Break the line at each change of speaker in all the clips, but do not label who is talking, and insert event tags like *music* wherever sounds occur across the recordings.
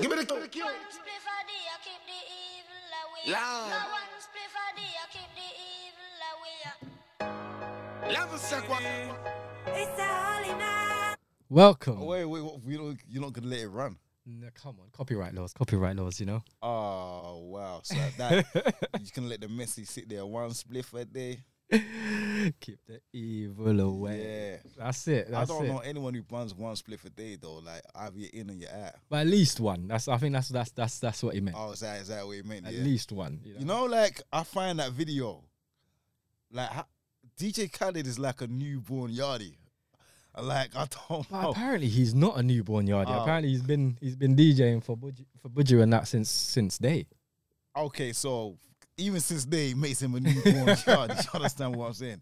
Give me the, give me the cue.
One spliff a day, I keep the evil away.
Loud.
No one spliff a day, I keep the evil away.
Level sec?
It's a holy night.
Welcome.
Oh, wait, wait, what, we don't, you're not gonna let it run.
No, come on, copyright laws, copyright laws. You know.
Oh wow! So that you're just gonna let the Messi sit there one spliff a day? *laughs*
Keep the evil away.
Yeah.
That's it. That's
I don't
it.
know anyone who burns one spliff a day though. Like either you're in or you're out.
But at least one. That's. I think that's that's that's that's what he meant.
Oh, is that is that what you meant?
at
yeah.
least one. You know.
You know, like I find that video, like DJ Khaled is like a newborn yardie. Like I don't
But
know.
apparently he's not a newborn yardie.
Oh.
Apparently he's been he's been DJing for Budgie, for Budgie and that since since day.
Okay, so even since they makes him a newborn *laughs* yardie, you understand what I'm saying?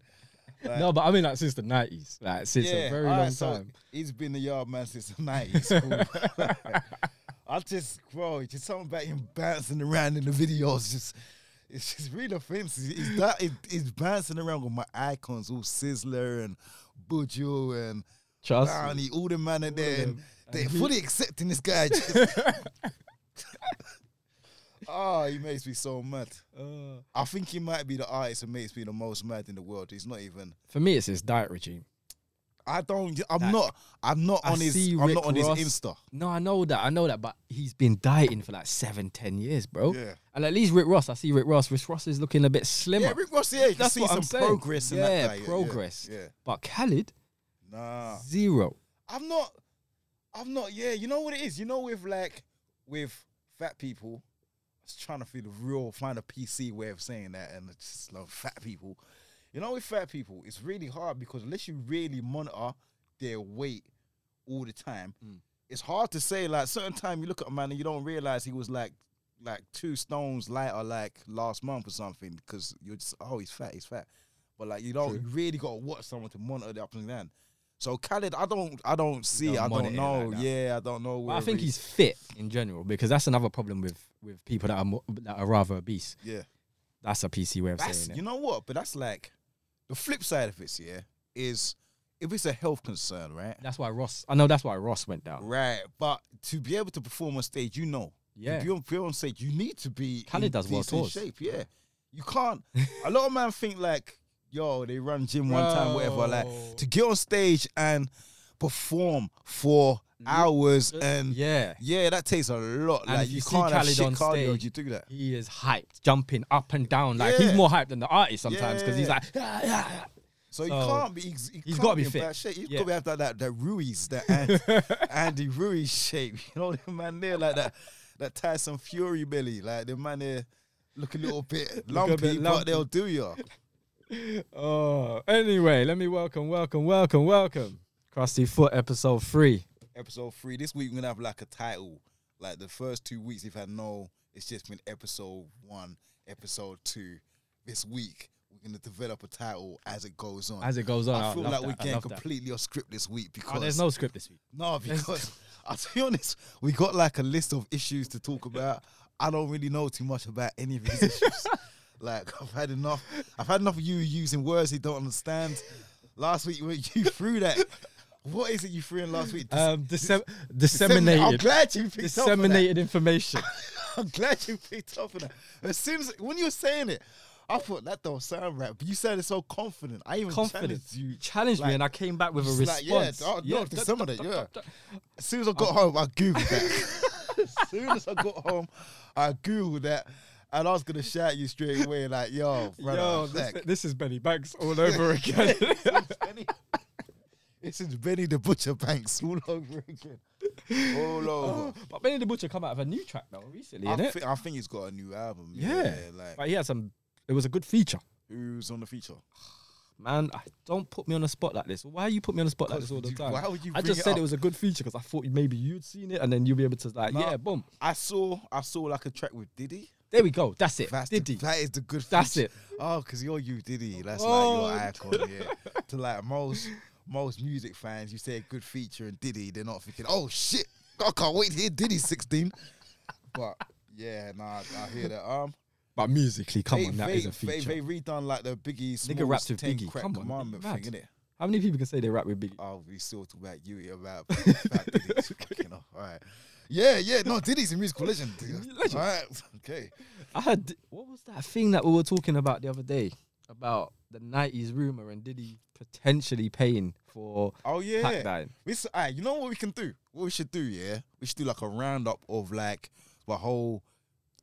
Like,
no, but I mean like since the nineties, like since a very
alright,
long
so
time.
He's been the yard man since the nineties. Cool. *laughs* I just, bro, it's just something about him bouncing around in the videos. Just, it's just really offensive. He's that, he- he's bouncing around with my icons, all Sizzla and Buju and
Trust me.
All the man are there, and
them.
they're fully *laughs* accepting this guy. Just, oh, he makes me so mad.
Uh,
I think he might be the artist that makes me the most mad in the world. He's not even.
for me, it's his diet regime.
I don't. I'm
Like,
not. I'm not
I
on his.
see
I'm
Rick
not on
Ross.
his Insta.
No, I know that, I know that, but he's been dieting for like seven, ten years, bro.
Yeah.
And at least Rick Ross, I see Rick Ross. Rick Ross is looking a bit slimmer.
Yeah, Rick Ross. Yeah, you can
That's
see
what
some
I'm saying.
progress in
Yeah,
that guy. yeah,
progress.
Yeah,
But Khaled.
Nah,
zero.
I'm not. I'm not. Yeah, you know what it is. You know, with like with fat people, I was trying to feel the real, find a PC way of saying that, and just love fat people. You know, with fat people, it's really hard because unless you really monitor their weight all the time,
Mm.
it's hard to say. Like certain time, you look at a man and you don't realize he was like like two stones lighter like last month or something because you're just oh he's fat, he's fat. But like you don't
True.
you really got to watch someone to monitor the up and down. So Khaled, I don't, I don't see,
don't
I don't know.
like
yeah, I don't know.
I think he's fit in general because that's another problem with with people that are mo- that are rather obese.
yeah.
That's a PC way of
That's
saying it.
you know what, but that's like the flip side of it. Yeah, is if it's a health concern, right?
That's why Ross. I know that's why Ross went down.
Right, but to be able to perform on stage, you know,
Yeah.
to be on, be on stage, you need to be
Khaled
in
does
well
tours.
shape. Yeah, you can't. a lot of men think like, yo, they run gym one time, whatever. Like to get on stage and perform for hours and
Yeah.
Yeah, that takes a lot.
And
like you,
you
can't have shit
on
cardio.
stage-
You do that.
He is hyped, jumping up and down. Like
Yeah.
he's more hyped than the artist sometimes because he's like, "Ah, yeah, yeah."
So he can't be. He's, he
he's
can't
gotta be fit.
shape. He's
Yeah.
got to have that that, that Ruiz, that *laughs* Andy, Andy Ruiz shape. *laughs* You know the man there like that that Tyson Fury belly. Like the man there look a little bit *laughs* lumpy,
bit
but they'll do you.
Oh, anyway, let me welcome, welcome, welcome, welcome. Crusty Foot episode three.
Episode three. This week we're gonna have like a title. Like the first two weeks, we've had no. It's just been episode one, episode two. This week we're gonna develop a title as it goes on.
As it goes on,
I
I
feel
love
like
that,
we're getting
love that.
completely off script this week because
Oh, there's no script this week.
No, because *laughs* I'll be honest, we got like a list of issues to talk about. I don't really know too much about any of these issues. *laughs* like *laughs* I've had enough. I've had enough of you using words you don't understand. Last week when you threw that. What is it you threw in last week? Dis-
Um, disem-
disseminate- I'm glad you picked up that.
disseminated information. *laughs*
I'm glad you picked up on that. As soon as when you were saying it, I thought that don't sound right. But you said it so confident. I even
Confident.
challenged you.
Challenged
Like,
me, and I came back with a
just like, yeah,
response.
oh, no,
da-
yeah.
da-
As soon as I got home, I googled that. as soon as I got home, I googled that, and I was gonna shout you straight away, like, "Yo, brother,
Yo, this, this is Benny Banks all *laughs* over again.
Benny, this is Benny the Butcher Banks all over again, all oh, over."
but Benny the Butcher come out of a new track though recently,
I, thi- I think he's got a new album.
Yeah.
Yeah, like
But he had some. It was a good feature.
who's on the feature? *sighs*
Man, I, don't put me on the spot like this. Why you put me on the spot like this all the *laughs* time?
Why would you?
I just said
up?
it was a good feature because I thought maybe you'd seen it and then you'll be able to like,
Nah.
yeah, boom.
I saw, I saw like a track with Diddy.
There we go. That's it.
That's
Diddy.
The, that is the good.
That's
feature.
it.
Oh, because you're you, Diddy. That's
Oh.
like your icon. Yeah. to like most most music fans, you say a good feature and Diddy, they're not thinking, oh shit, I can't wait to hear Diddy 16. But yeah, nah, I hear that. Um,
But musically, come
they,
on, that
they,
is a feature.
they redone like the Biggie
Nigga
Smalls
rapped with
10
Biggie. Come on,
commandment
mad.
thing, innit?
How many people can say they rap with Biggie?
Oh, we still talk about you about, *laughs* about Diddy's fucking off. All right. Yeah, yeah. No, Diddy's a musical legend. *laughs*
Legend.
All right. Okay.
I heard what was that thing that we were talking about the other day about the '90s rumor and Diddy potentially paying for
Oh yeah. We s- alright, you know what we can do? What we should do, yeah? We should do like a roundup of like the whole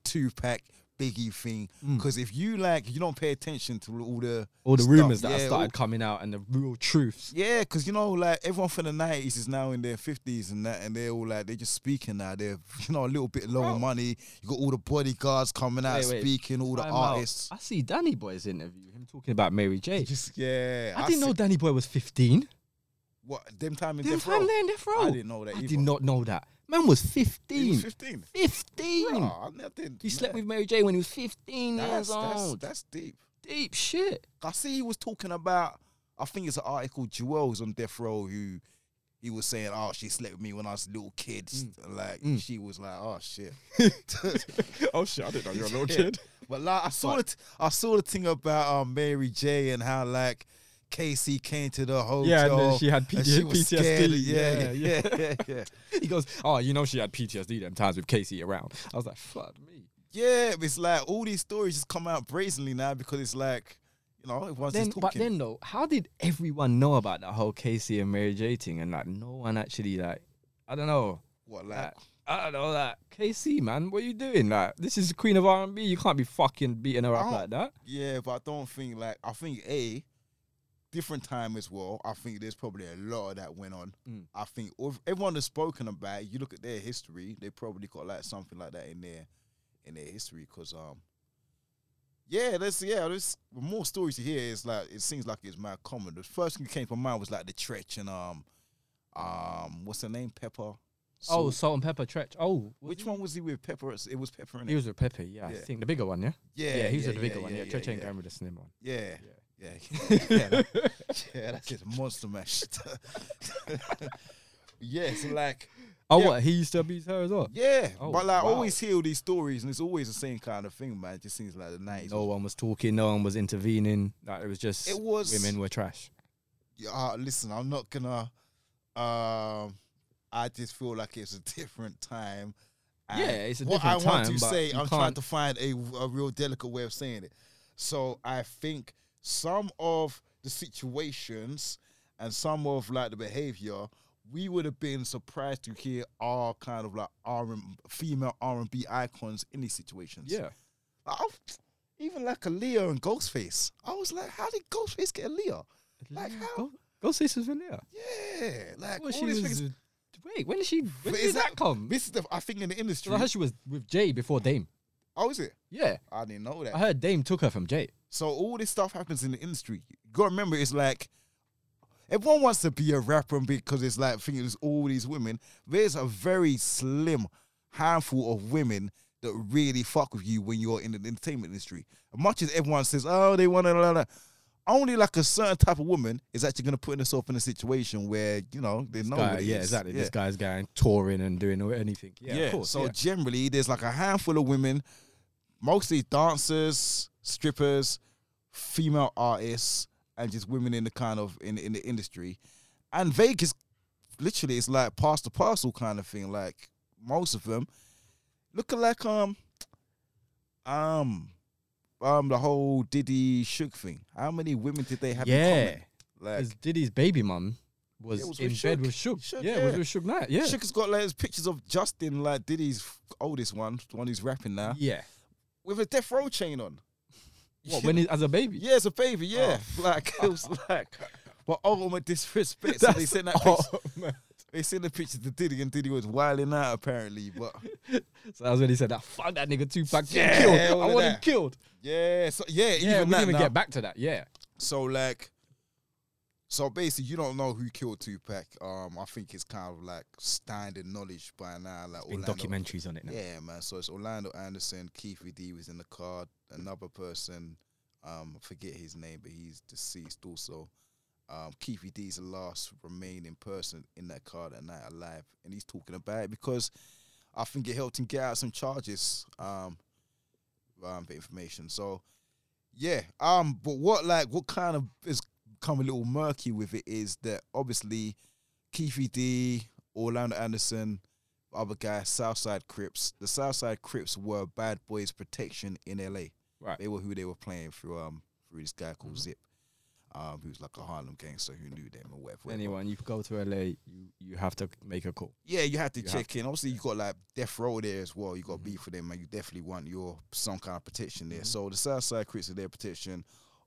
Tupac Biggie thing.
Mm.
Because if you like, you don't pay attention to all the
All the
stuff,
rumors that
yeah,
have started
all-
coming out and the real truths.
Yeah, because you know, like everyone from the nineties is now in their fifties and that, and they're all like they're just speaking now. They're *laughs* you know a little bit low on money. You got all the bodyguards coming out
Wait, wait.
speaking, all the
Time out.
artists.
I see Danny Boy's interview, him talking about Mary J.
Just yeah,
I didn't know Danny Boy was 15.
what them time in
Them
death
time there in Death Row.
I didn't know that.
I
either.
did not know that. Man was 15.
He was fifteen.
15.
Bruh, I.
He slept
man.
with Mary J when he was 15
That's,
years old.
that's deep.
Deep shit.
I see he was talking about. I think it's an article. Jewel's on death row who he was saying, "Oh, she slept with me when I was a little kid." Like
Mm.
she was like, "Oh shit." *laughs* *laughs*
oh shit, I didn't know you were a
little kid. But like I saw it. I saw the thing about um, Mary J and how like K-Ci came to the hotel.
Yeah, and then she had
and she *laughs*
PTSD. Yeah,
Yeah, yeah, *laughs* yeah, yeah.
He goes, oh, you know she had PTSD them times with K-Ci around. I was like, fuck me.
Yeah, it's like all these stories just come out brazenly now because it's like, you know, everyone's
Then,
just talking.
but then though, how did everyone know about that whole K-Ci and Mary J thing and like no one actually like, I don't know,
what like?
like, I don't know, like K-Ci man, what are you doing? Like this is the queen of R and B. You can't be fucking beating her up like that.
Yeah, but I don't think like I think a different time as well. I think there's probably a lot of that went on.
Mm.
I think everyone has spoken about. it, You look at their history, they probably got like something like that in their in their history. Cause um, yeah, there's yeah, there's more stories to hear. It's like it seems like it's mad common. The first thing that came to mind was like the Treach and um, um, what's the name? Pepa.
Oh,
Salt.
salt and pepper Treach. Oh,
which one was he with? Pepa. It was Pepa. innit?
He was with Pepa. Yeah, I think the bigger one. Yeah,
yeah,
he was
yeah,
with the bigger
yeah,
one. Yeah,
yeah,
Treach ain't
yeah.
going with the slim one.
Yeah,
Yeah.
Yeah, *laughs* yeah, that- yeah. That's just monster mash. *laughs* yeah, so like,
Oh,
Yeah.
what? He used to abuse her as well.
yeah,
Oh,
but like, I always hear all these stories, and it's always the same kind of thing, man. It just seems like the nineties.
No one was talking. No one was intervening. Like it was just
It was-
women were trash.
Uh, listen, I'm not gonna. Um, I just feel like it's a different time. and
Yeah, it's a different time.
what I want
time,
to say, I'm trying to find a, a real delicate way of saying it. So I think some of the situations and some of like the behavior, we would have been surprised to hear our kind of like R and female R and B icons in these situations.
Yeah,
Like, even like Aaliyah and Ghostface. I was like, how did Ghostface get Aaliyah? Like how?
Go see Vanilla.
Yeah, like
Well,
all
she
these
was.
things.
Wait, when did she? When did
is
that, come?
This is the I think in the industry.
I heard she was with Jay before Dame.
oh, is it?
Yeah,
I didn't know that.
I heard Dame took her from Jay.
So all this stuff happens in the industry. You gotta remember, it's like everyone wants to be a rapper because it's like thinking there's all these women. There's a very slim handful of women that really fuck with you when you're in the entertainment industry. As much as everyone says, "Oh, they want to," only like a certain type of woman is actually gonna put herself in a situation where you know they know.
Guy, yeah,
is.
exactly.
Yeah.
This guy's going touring and doing anything. Yeah, of course.
So
yeah.
generally, there's like a handful of women, mostly dancers, strippers, female artists, and just women in the kind of in in the industry. And Vegas, literally, it's like pass the parcel kind of thing. Like most of them, looking like um um um the whole Diddy Suge thing. How many women did they have?
yeah,
in like
because Diddy's baby mum was,
Yeah, was
in bed with Suge.
Suge,
yeah,
yeah.
was with Suge Knight. Yeah,
Suge has got like his pictures of Justin, like Diddy's oldest one, the one who's rapping now,
yeah.
with a death row chain on.
What when he, as a baby?
Yeah, it's a baby. Yeah, oh. *laughs* like it was *laughs* like, but oh, ultimate disrespect. So they sent that *laughs* oh, picture.
oh.
They sent the picture to Diddy, and Diddy was wilding out apparently. But
So that's when he said that. Fuck that nigga Tupac.
Yeah,
killed. I want him killed.
yeah, so yeah,
Yeah,
even
we didn't even
now.
get back to that. Yeah.
So like, so basically, you don't know who killed Tupac. Um, I think it's kind of like standard knowledge by now. Like Orlando-
documentaries on it now.
Yeah, man. So it's Orlando Anderson, Keffe D was in the card. Another person, um, I forget his name, but he's deceased also. Um, Keffe D is the last remaining person in that card at night alive, and he's talking about it because I think it helped him get out some charges. Um, um, the information. So yeah. Um, but what like what kind of is become a little murky with it is that obviously Keffe D, Orlando Anderson, other guy, Southside Crips. The Southside Crips were bad boys protection in LA.
Right.
They were who they were playing through um through this guy called Zip. Um, who was like a Harlem gangster who knew them or whatever.
Anyone, you go to LA, you you have to make a call.
Yeah, you have to
You have
check in. Obviously, you got like Death Row there as well. You got
Mhm.
beef for them, and you definitely want your some kind of protection there.
Mhm.
So the Southside Crips are their protection.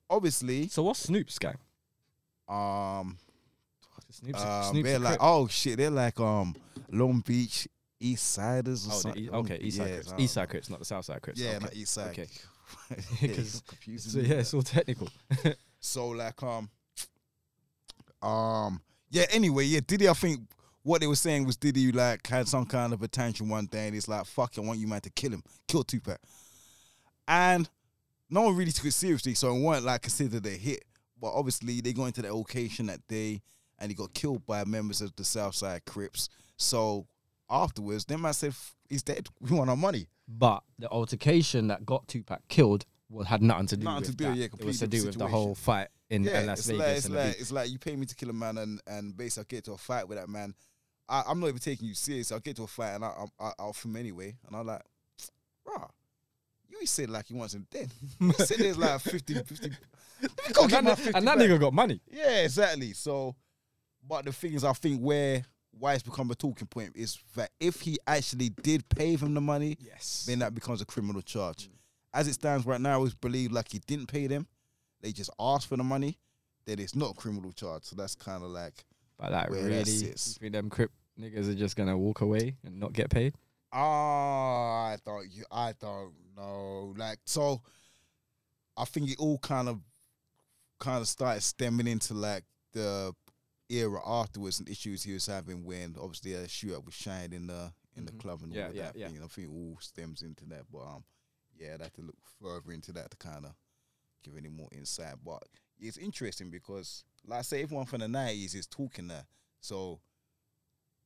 Obviously,
So what's Snoop's gang?
Um,
Snoop's,
um
Snoop's
they're like oh shit, they're like um Long Beach East Siders or
Oh,
something.
E- okay, East Side
Yeah,
Crips. East Side Crips, not the South Side Crips.
Yeah,
okay.
not East Side.
Okay. *laughs* *laughs*
yeah,
So yeah, it's all technical. *laughs*
So like um um yeah, anyway, yeah, Diddy I think what they were saying was Diddy like had some kind of a tantrum one day and he's like, fuck, I want you man to kill him. Kill Tupac. And no one really took it seriously, so it weren't like considered a hit. But obviously they got into the occasion that day and he got killed by members of the Southside Crips. So afterwards, them man said he's dead. *laughs* We want our money.
But the altercation that got Tupac killed well, had nothing to do
Nothing
with
to do,
that.
yeah,
it was to do with the whole fight in
yeah,
Las
it's
Vegas.
like, it's like it's like you pay me to kill a man, and and basically I get to a fight with that man. I, I'm not even taking you serious. I'll get to a fight and I, I, I, I'll film anyway, and I'm like, *sniffs* rah, you ain't said like you want him dead. You said there's like 50, 50. Let me go
and,
get my
that,
50
and that
back.
nigga got money.
Yeah, exactly. So, but the thing is, I think where why it's become a talking point is that if he actually did pay him the money,
Yes.
then that becomes a criminal charge.
Mm.
As it stands right now, it's believed like he didn't pay them. They just asked for the money. Then it's not a criminal charge. So that's kind of like,
But like really,
sits.
you think them crip niggas are just gonna walk away and not get paid?
Ah, I don't, you, I don't know. Like, so I think it all kind of, kind of started stemming into like the era afterwards and issues he was having when obviously a shootout was shined in the in
Mhm.
the club and
Yeah,
all of
yeah,
that
yeah.
thing. I think it all stems into that. But um, yeah, I'd have to look further into that to kind of give any more insight. But it's interesting because, like I say, everyone from the nineties is talking there. So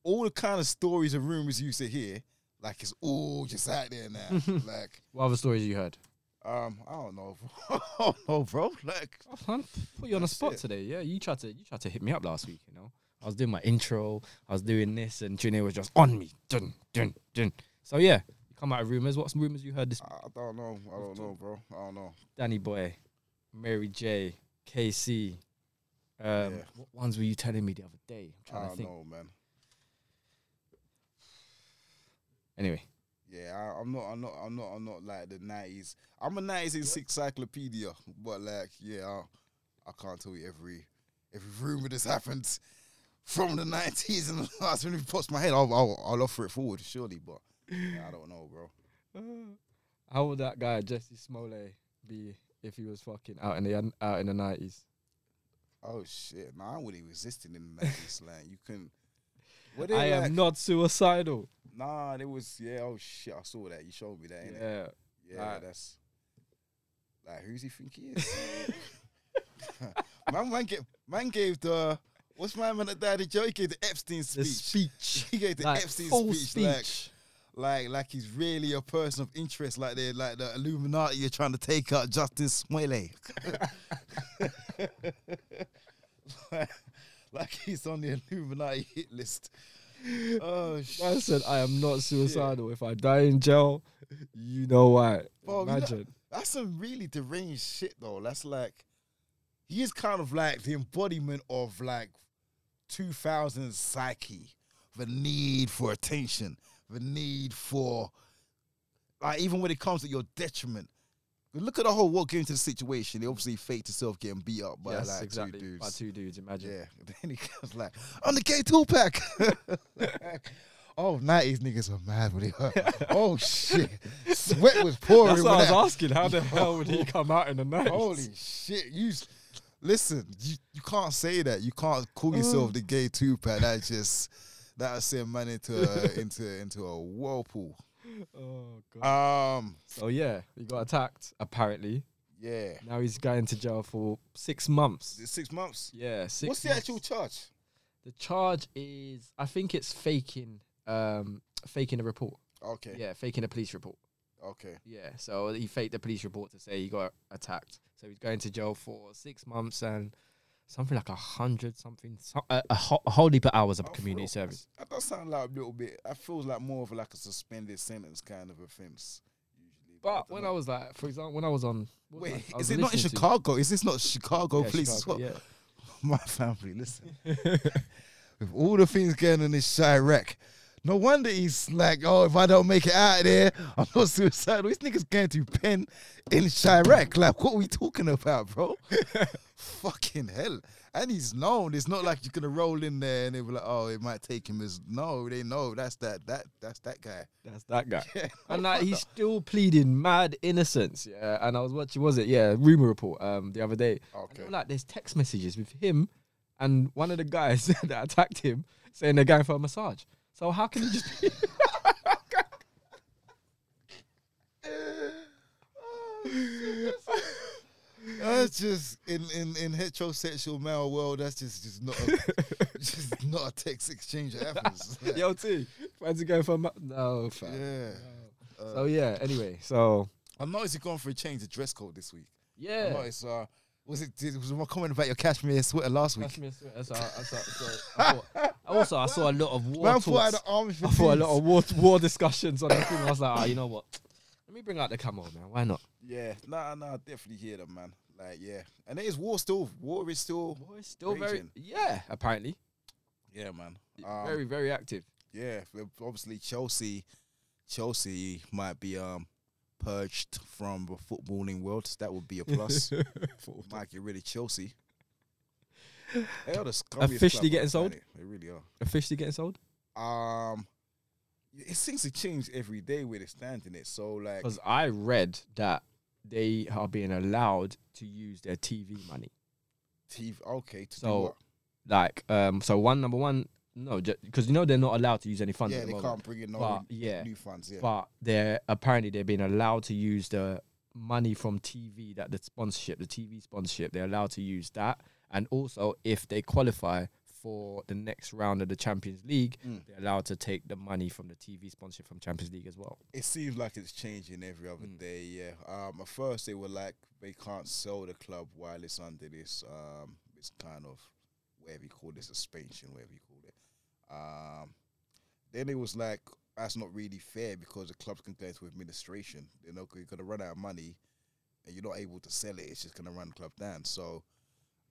all the kind of stories and rumors you used to hear, like it's all just out there now. *laughs* like,
What other stories you heard?
um, I don't know, *laughs* I don't bro. Like,
Oh, put you on the spot
it.
today. Yeah, you tried to you tried to hit me up last week. You know, I was doing my intro, I was doing this, and Junior was just on me. Dun dun dun. So yeah, you come out of rumors. What's rumors you heard this?
I don't know, I don't know, bro. I don't know.
Danny Boy, Mary J, K-Ci. Um,
Yeah.
What ones were you telling me the other day? I'm
I
trying to
don't
think.
know, man.
Anyway,
Yeah, I, I'm not. I'm not. I'm not. I'm not like the nineties. I'm a nineties encyclopedia, but like, yeah, I, I can't tell you every every rumor that's happened from the nineties and the last when it pops my head. I'll, I'll I'll offer it forward surely, but yeah, I don't know, bro. *sighs*
how would that guy Jussie Smollett be if he was fucking out in the out in the nineties?
Oh shit, nah, I wouldn't existing in the nineties. *laughs* like you couldn't.
I
like,
am not suicidal.
Nah, it was yeah. Oh shit, I saw that. You showed me that. innit?
Yeah.
Yeah,
Like-
that's like who's he think he is? *laughs* man, man, gave, man gave the what's my man that died? The Joe he gave the Epstein speech.
The
speech. *laughs* He gave the
like
Epstein
full
speech, like
speech.
like like he's really a person of interest, like they like the Illuminati you're trying to take out Justin Smollett. *laughs* like, *laughs* he's on the Illuminati hit list. Oh
I said I am not suicidal. If I die in jail, you know why.
Bro, you know-
Imagine.
That's some really deranged shit though. That's like he is kind of like the embodiment of like 2000s psyche, the need for attention, the need for like even when it comes to your detriment. Look at the whole what came into the situation. They obviously faked himself getting beat up by
yes,
like
exactly.
two
By
dudes.
two dudes. Imagine.
Yeah. *laughs* Then he goes like, I'm the gay Tupac. Like, *laughs* oh, 90s niggas are mad when he heard. *laughs* Oh shit. Sweat was pouring.
That's
when
what I was
that-
asking. How the hell would he come out in the night?
Holy shit! You listen. You you can't say that. You can't call yourself the mm. gay Tupac. That just that send man into a, into into a whirlpool. *laughs*
Oh god.
Um.
so yeah, he got attacked. Apparently,
Yeah.
now he's going to jail for six months.
Six months.
Yeah. Six.
What's the actual charge?
The charge is, I think it's faking, um, faking a report.
Okay.
Yeah, faking a police report.
Okay.
Yeah, so he faked the police report to say he got attacked. So he's going to jail for six months, and something like a hundred something, so, uh, a, a, whole, a whole heap of hours of
I
community
feel-
service.
That does sound like a little bit. That feels like more of like a suspended sentence kind of. Usually,
But when I was like, for example, when I was on, was
wait,
I- was
is it not in
to-
Chicago? Is this not Chicago
Yeah,
police
Chicago, yeah. *laughs*
My family, listen. *laughs* With all the things going on in this Chiraq, no wonder he's like, oh, if I don't make it out of there, *laughs* I'm not suicidal. These nigga's going to pen in Chiraq. Like, what are we talking about, bro? *laughs* Fucking hell. And he's known. It's not like you're gonna roll in there and they were like, oh, it might take him as no, they know that's that that that's that guy.
That's that guy. *laughs*
Yeah,
and like he's still pleading mad innocence. Yeah. And I was watching, was it? Yeah, rumor report. Um, the other day.
Okay.
like, there's text messages with him and one of the guys that attacked him saying they're going for a massage. So how can you just? Be- *laughs*
That's just in, in, in heterosexual male world. That's just just not a, *laughs* just not a text exchange that happens. *laughs*
Yo, T, fancy going for a ma- no, fam.
yeah.
So yeah. Anyway, so
I noticed you've gone for a change of dress code this week. I
yeah.
noticed. Uh, was it did, was my comment about your cashmere sweater last week?
That's me, that's what I, saw, so I thought, also, I saw a lot of war
Man,
talks.
thought I had an army for
I thought a lot of war, war discussions on the thing. I was like, ah, you know what? Let me bring out the camo, man. Why not?
Yeah, nah, nah, definitely hear them, man. Like, yeah, and it is war still. War is still.
War is still very, yeah. Apparently,
Yeah, man. Um,
very, very active.
Yeah, well, obviously Chelsea, Chelsea might be um purged from the footballing world. That would be a plus. might get rid of Chelsea. They are the
Officially
club
getting sold?
planet. They really are.
Officially getting sold
Um, it seems to change every day where they stand in it. So like,
because I read that they are being allowed to use their TV money.
TV. Okay, to do
So,
what?
Like, um, so one number one, no, because you know they're not allowed to use any funds.
Yeah, they
the
can't bring in no
But, yeah,
new funds. Yeah,
but they're apparently they're being allowed to use the money from TV that the sponsorship, the TV sponsorship, they're allowed to use that, and also if they qualify for the next round of the Champions League,
Mm.
they're allowed to take the money from the TV sponsorship from Champions League as well.
it seems like it's changing every other
Mm.
day. Yeah. Um, at first they were like they can't sell the club while it's under this um, it's kind of whatever you call this suspension, whatever you call it. Um, then it was like that's not really fair because the club's can go into administration. You know, you're gonna run out of money, and you're not able to sell it. It's just gonna run the club down. So.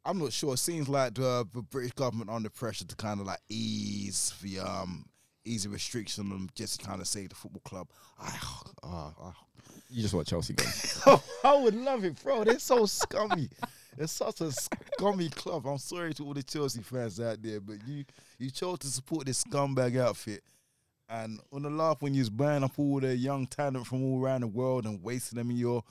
I'm not sure. It seems like the, the British government under pressure to kind of like ease the um easy restriction on just to kind of save the football club. I, uh, uh,
You just want Chelsea.
Oh, *laughs* I would love it, bro. They're so scummy. It's such a scummy club. I'm sorry to all the Chelsea fans out there, but you you chose to support this scumbag outfit. And on the laugh when you was buying up all the young talent from all around the world and wasting them in your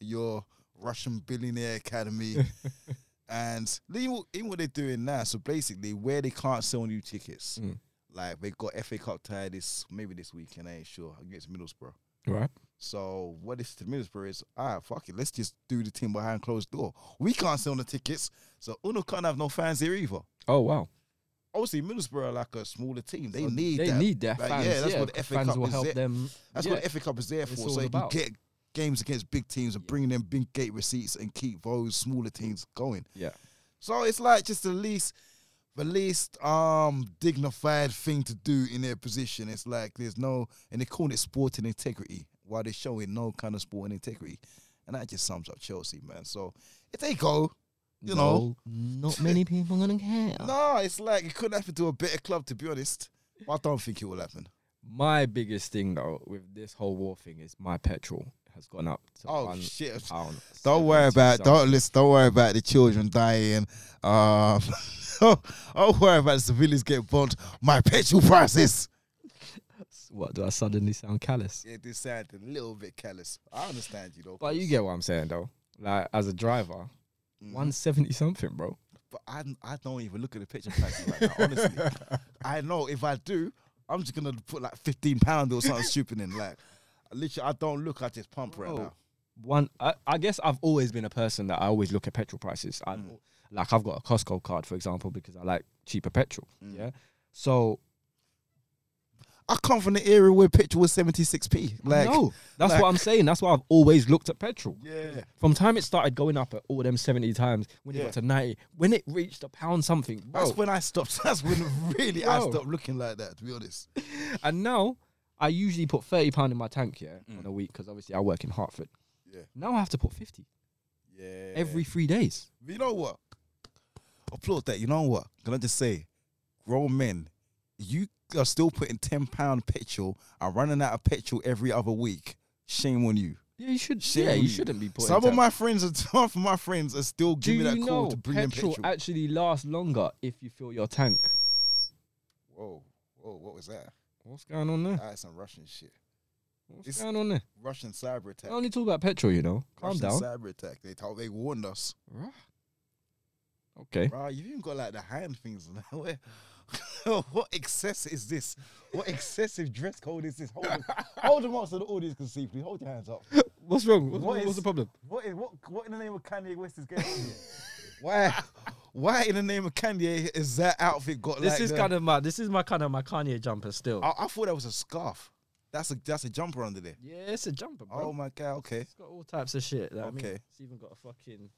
your Russian billionaire academy. *laughs* and even what- even what they're doing now. So basically, where they can't sell new tickets,
Mm.
like they got FA Cup tie this maybe this weekend. I ain't sure against Middlesbrough.
right?
So what is to Middlesbrough is ah fuck it, let's just do the thing behind closed door. We can't sell the tickets, so Uno can't have no fans here either.
Oh wow.
Obviously, Middlesbrough are like a smaller team. They
So
need
they
that.
need their
Like,
fans.
yeah, that's
yeah,
what the FA Cup
will
is
help
there-
them.
That's
yeah.
what the FA Cup is there for. So you can get games against big teams and bring them big gate receipts and keep those smaller teams going.
Yeah.
So it's like just the least, the least um dignified thing to do in their position. It's like there's no, and they call it sporting integrity while they're showing no kind of sporting integrity, and that just sums up Chelsea, man. So if they go, you know,
not many people are gonna care. *laughs*
no, it's like it couldn't happen to a better club, to be honest. I don't think it will happen.
My biggest thing though with this whole war thing is my petrol has gone up to
Oh shit!
pound.
Don't worry about don't listen. Don't worry about the children dying. Um, *laughs* don't worry about the civilians getting bombed. My petrol prices.
What do I suddenly sound callous?
Yeah, this sounded a little bit callous. I understand you though.
But you get what I'm saying though. Like as a driver, one seventy something, bro.
But I, I don't even look at the picture prices right now. Honestly, *laughs* I know if I do, I'm just gonna put like fifteen pound or something stupid in. Like, literally, I don't look. I this pump right now.
One, I, I guess I've always been a person that I always look at petrol prices. I,
Mm.
Like I've got a Costco card, for example, because I like cheaper petrol.
Mm.
Yeah. So
I come from the area where petrol was 76p. Like,
no, that's
like-
what I'm saying. That's why I've always looked at petrol.
yeah.
From time it started going up at all them 70 times, when it
Yeah.
got to 90, when it reached a pound something, bro.
That's when I stopped. *laughs* That's when really I stopped looking like that. To be honest. *laughs*
and now I usually put 30 pound in my tank, yeah, mm. on a week because obviously I work in Hartford.
Yeah.
Now I have to put 50
Yeah.
every three days.
You know what? Applaud that. You know what? Can I just say, grown men, you are still putting ten pound petrol and running out of petrol every other week. Shame on you.
Yeah, you should.
Shame
yeah, you
you.
shouldn't be putting.
Some of my friends are *laughs* some of my friends are still
Do
giving
you
me that call to bring them
petrol
petrol.
actually lasts longer if you fill your tank?
whoa, whoa, what was that?
What's going on there?
That's some Russian shit.
What's
it's-
going on there?
Russian cyber attack.
I only talk about petrol, you know. Calm
Russian
down.
cyber attack. They told they warned us.
Okay.
Bro, you've even got like the hand things. *laughs* now. Where- *laughs* what excess is this? What excessive dress code is this? Hold them, hold them up so the audience can see, please. Hold your hands up.
What's wrong? What's,
What
what's the problem?
What is what? What in the name of Kanye West is going on here? Why? Why in the name of Kanye is that outfit got
This
like
is
the-
kind of my. This is my kind of my Kanye jumper still.
I, I thought that was a scarf. That's a that's a jumper under there.
yeah, it's a jumper, bro.
Oh my god. Okay.
It's got all types of shit. Like, I mean,
Okay.
it's even got a fucking.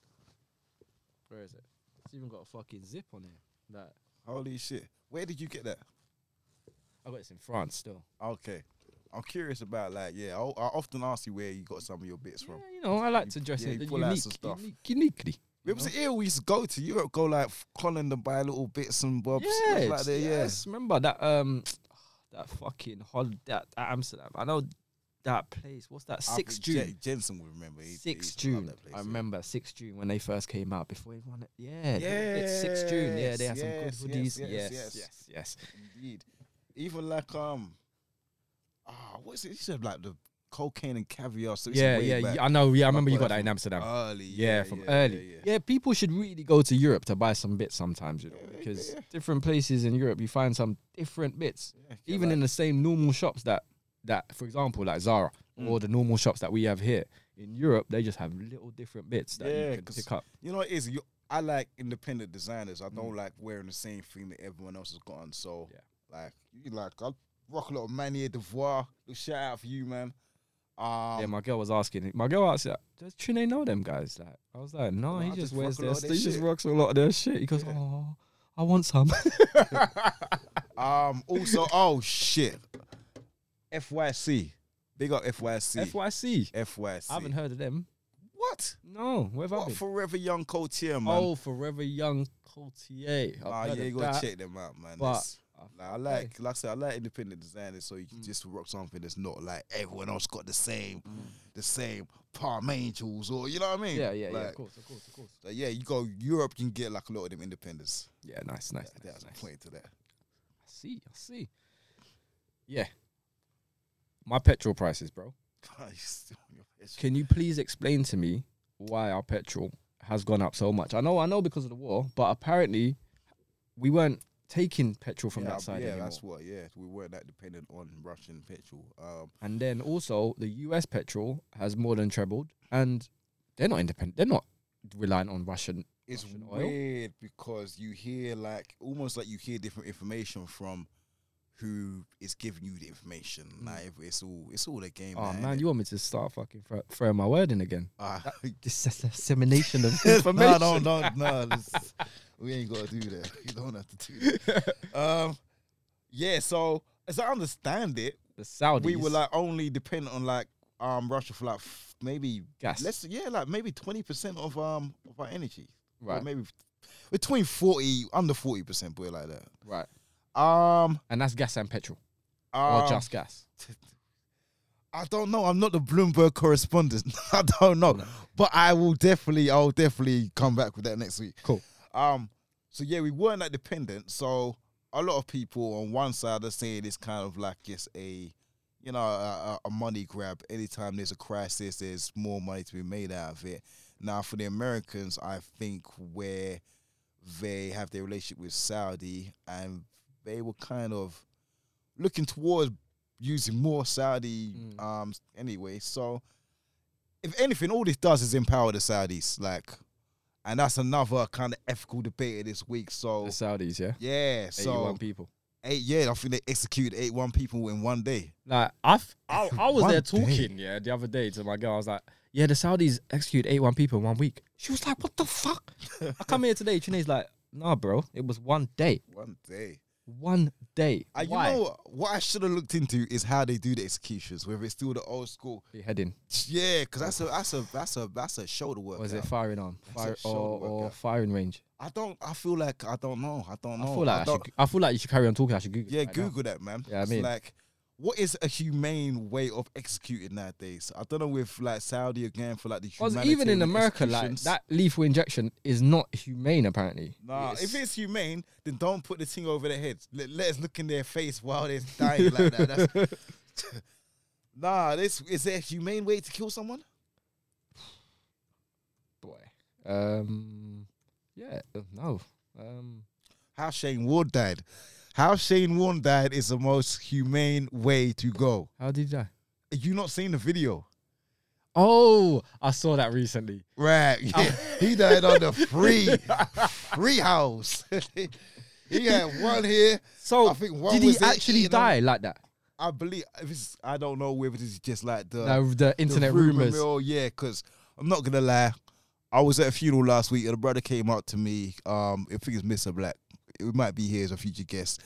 Where is it? It's even got a fucking zip on it. Like,
Holy shit. Where did you get that?
I got this in France still.
Okay. I'm curious about like yeah. I, I often ask you where you got some of your bits from.
Yeah, you know, I like to dress
yeah,
it
you pull out
unique,
some stuff.
unique, uniquely.
It was ill. We used to go to Europe, go like Holland and buy little bits and bobs.
Yes,
like that.
yes. Remember that um *sighs* that fucking hol that, that Amsterdam. I know that place. What's that? Six June.
Je- Jensen would remember. He- he
Six
used to love
June.
that place,
I
yeah.
remember six June when they first came out before everyone. Yeah, Yeah. it's six June. Yeah, they had some good
Yes,
hoodies.
yes,
Yes,
yes,
yes,
yes.
yes.
Indeed. Even like um, ah, what's it? He said like the cocaine and caviar. So
Yeah, yeah,
back.
I know. Yeah, I remember you
got
got
that
that in Amsterdam.
early.
yeah, from
yeah,
early.
Yeah,
Yeah, people should really go to Europe to buy some bits sometimes, you know,
Yeah,
because
yeah.
different places in Europe you find some different bits.
Yeah,
even
like-
in the same normal shops that that for example like Zara
Mm.
or the normal shops that we have here in Europe they just have little different bits that
Yeah,
you can pick up
You know what it is? You, I like independent designers. I
Mm.
don't like wearing the same thing that everyone else has got on. So,
Yeah.
like, you like, I rock a lot of Manière De Voir. Shout out for you, man. Um,
yeah my girl was asking my girl asked does Trine know them guys like I was like no
Well,
he
I
just wears
rock
their st-
their
he just rocks a lot of their shit he goes
Yeah.
oh I want some *laughs*
um, also, oh shit, FYC, big up FYC,
FYC
FYC.
I haven't heard of them
what?
no where have I
What
been
forever young Cotier, man?
oh Forever Young Courtier I've
nah,
heard
yeah,
of
you gotta
that,
check them out, man.
but
It's- Like, I like, like I said, I like independent designers, so you can hmm. just rock something that's not like everyone else got the same, the same Palm Angels, or you know what I mean?
yeah yeah yeah
Like,
of course of course of course
like, yeah, you go Europe, you can get like a lot of them independents.
yeah nice nice, nice,
That's
nice.
point to that.
I see, I see. Yeah. My petrol prices, bro. *laughs*
You still on your head.
Can you please explain to me why our petrol has gone up so much? I know, I know because of the war, but apparently we weren't taking petrol from
yeah,
that side
yeah,
anymore.
that's what. Yeah, we weren't that dependent on Russian petrol. Um,
And then also the US petrol has more than trebled, and they're not independent. They're not reliant on Russian.
it's
Russian oil?
weird because you hear like almost like you hear different information from who is giving you the information. Like it's all it's all a game.
Mm. Oh
now,
man, you want me to start fucking throw, throwing my word in again?
Ah,
This dissemination of *laughs*
no,
information.
no, no, no. this- we ain't gotta do that. *laughs* You don't have to do that. *laughs* um, yeah. So as I understand it,
The Saudis.
we were like only dependent on like um Russia for like f- maybe
gas.
let's yeah like maybe twenty percent of um of our energy. Or
right,
maybe between forty under forty percent, it like that.
right.
Um,
And that's gas and petrol, or
um,
just gas. *laughs*
I don't know. I'm not the Bloomberg correspondent. *laughs* I don't know,
No.
but I will definitely, I'll definitely come back with that next week.
Cool.
Um, so yeah, we weren't that dependent. So a lot of people on one side are saying it's kind of like just a, you know, a, a- a money grab. Anytime there's a crisis, there's more money to be made out of it. Now, for the Americans, I think where they have their relationship with Saudi and they were kind of looking towards using more Saudi
Mm.
um anyway. So if anything, all this does is empower the Saudis, like and that's another kind of ethical debate of this week. So
The Saudis, yeah.
yeah, so
81 people.
Eight, yeah, I think they executed eight one people in one day.
Like I, f- I, I was
One
there
day.
talking, yeah, the other day to my girl. I was like, "Yeah, the Saudis execute eight one people in one week." She was like, "What the fuck?" *laughs* I come here today. Chine's like, "Nah, bro, it was one day,
One day.
One day."
Uh, you
Why?
know what, I should have looked into is how they do the executions, whether it's still the old school.
heading
Yeah, because that's a that's a that's a that's a shoulder work.
was it firing arm, fire or, or firing range?
I don't. I feel like I don't know. I don't know.
I feel like I,
don't-
should. I feel like you should carry on talking. I should Google.
Yeah,
right now.
Google that, man.
Yeah, I
It's
mean-
like, what is a humane way of executing nowadays? I don't know with like Saudi again for like the
Because even in America, like that lethal injection is not humane. Apparently,
Nah,
It's-
if it's humane, then don't put the thing over their heads. Let, let us look in their face while they're dying like that. That's, *laughs* *laughs* nah, this is there a humane way to kill someone?
boy. Um, yeah, uh, no. Um,
How Shane Warne died. How Shane Warne died is the most humane way to go.
how did he die?
You not seen the video?
Oh, I saw that recently.
Right. Yeah. he died on the *laughs* free free house. *laughs* he had one here.
So
I think one
did he actually
on-
die like that?
I believe if it's, I don't know whether this is just like the
No, the internet
rumor
rumors.
mill, yeah, because I'm not gonna lie. I was at a funeral last week and a brother came up to me. Um, I think it's Mr. Black. It might be here as a future guest.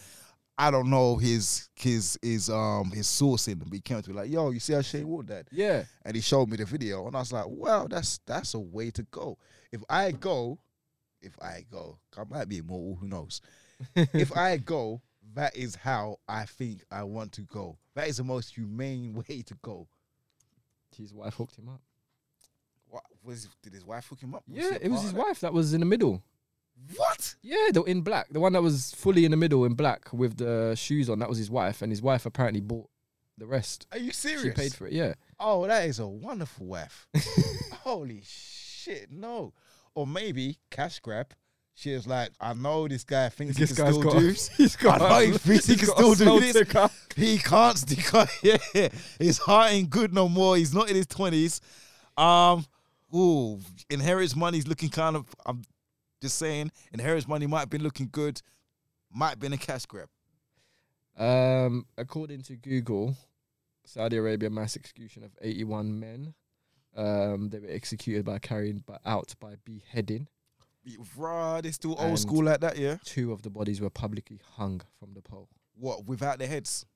I don't know his his his um his sourcing, but he came to me like, "Yo, you see how Shane Wood that?"
Yeah,
And he showed me the video, and I was like, "Well, that's that's a way to go. If I go, if I go, I might be immortal. Who knows? *laughs* if I go, that is how I think I want to go. That is the most humane *laughs* way to go."
his wife hooked him up.
What was did his wife hook him up? Was
Yeah, it was his wife that was in the middle.
What?
Yeah, the in black, the one that was fully in the middle in black with the shoes on. That was his wife, and his wife apparently bought the rest.
Are you serious?
She paid for it. Yeah,
Oh, that is a wonderful wife. *laughs* Holy shit, no. Or maybe cash grab. She was like, I know this guy thinks
this
he can still
got.
do. *laughs*
he's got.
I know he thinks he can still do this.
ticker. *laughs*
He can't. He can't. Yeah, his heart ain't good no more. He's not in his twenties. Um, ooh, inherits money's looking kind of. I'm just saying, inherits money might have been looking good. Might have been a cash grab.
Um, according to Google, Saudi Arabia mass execution of 81 men. Um, they were executed by carrying by, out by beheading.
Rah, they still old school like that, yeah.
Two of the bodies were publicly hung from the pole.
What without their heads?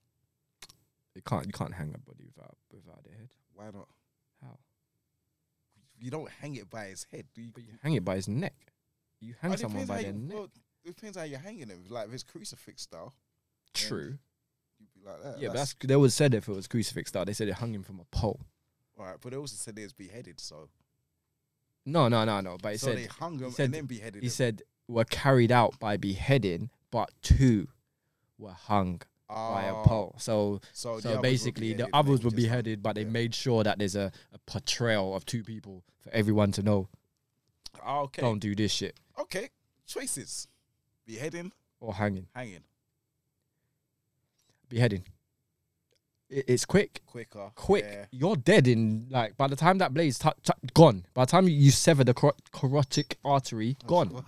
You can't you can't hang a body without without their head.
Why not?
How?
You don't hang it by his head, do you?
But you hang it by his neck. You hang
Oh, it
someone by their
you-
neck.
well, it depends how you're hanging it. Like if it's crucifix style,
True.
you'd be like that.
Yeah, but that's they would said if it was crucifix style, they said it hung him from a pole.
all right. But they also said they was beheaded, so
No, no, no, no. But he
so they
said
hung him
said-
and then beheaded.
he
him.
said were carried out by beheading, but two were hung by a
Oh,
pole. So
So,
so
were
basically, the others were beheaded, but they
Yeah.
made sure that there's a, a portrayal of two people for everyone to know.
Ah, okay.
Don't do this shit
Okay. Choices: beheading,
or hanging.
hanging,
Beheading. It, it's quick,
quicker,
quick.
Yeah.
You're dead in like by the time that blade's tou- tou- gone. By the time you, sever the caro- carotid artery, *laughs* gone.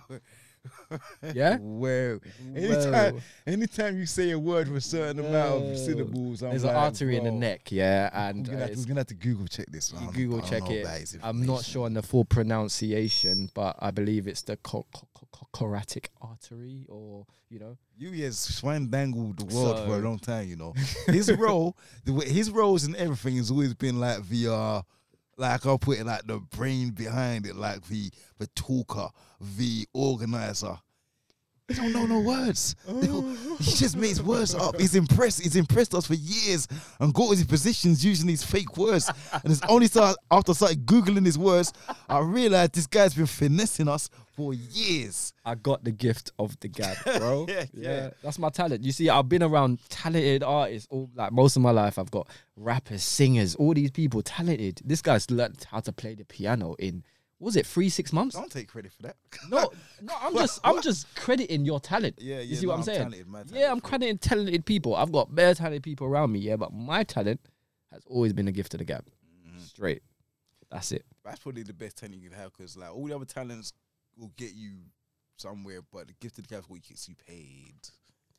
*laughs* Yeah?
Whoa. Anytime,
Whoa.
anytime you say a word with a certain amount of syllables, I'm
There's
like,
an artery in the neck, yeah, and
gonna,
uh,
have to, we're gonna have to Google check this.
you Google check it. I'm not sure on the full pronunciation, but I believe it's the carotid artery, or you know,
You has swine dangled the world for a long time, you know. His role, the way, his roles and everything has always been like uh like I'll put it like the brain behind it, like the the talker, the organizer. He don't know no words. Mm. he just makes words up. He's impressed. He's impressed us for years and got his positions using these fake words. And it's only start, after I started googling his words, I realized this guy's been finessing us for years.
I got the gift of the gab, *laughs* bro.
Yeah, yeah.
that's my talent. You see, I've been around talented artists all like most of my life. I've got rappers, singers, all these people talented. This guy's learned how to play the piano in what was it three six months?
Don't take credit for that. *laughs*
No, no, I'm just I'm just crediting your talent.
Yeah,
You
yeah,
see what I'm
I'm
saying?
talented,
yeah, I'm crediting talented people. I've got bare talented people around me, yeah, but my talent has always been a gift of the gab.
Mm-hmm.
Straight. That's it.
That's probably the best talent you can have because like all the other talents will get you somewhere, but the gift of the gab is what gets you paid.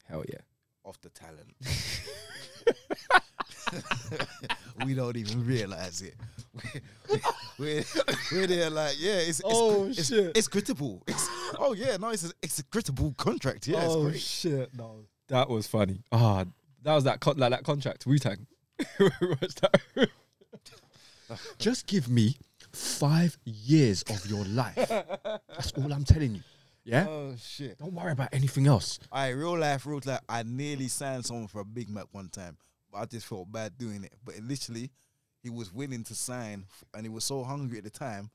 Hell yeah.
Off the talent. *laughs* *laughs* *laughs* we don't even realize it. We're, *laughs* we're, we're there like, yeah, it's it's,
Oh,
it's,
shit.
it's crittable. It's, oh yeah, no, it's a, it's a crittable contract. Yeah,
oh shit! No, that was funny. Ah, that was that con- like that contract Wu Tang. *laughs* Just give me five years of your life. That's all I'm telling you. Yeah.
Oh shit.
Don't worry about anything else.
I real life, real life. I nearly signed someone for a Big Mac one time, I just felt bad doing it. But literally, he was willing to sign, and he was so hungry at the time.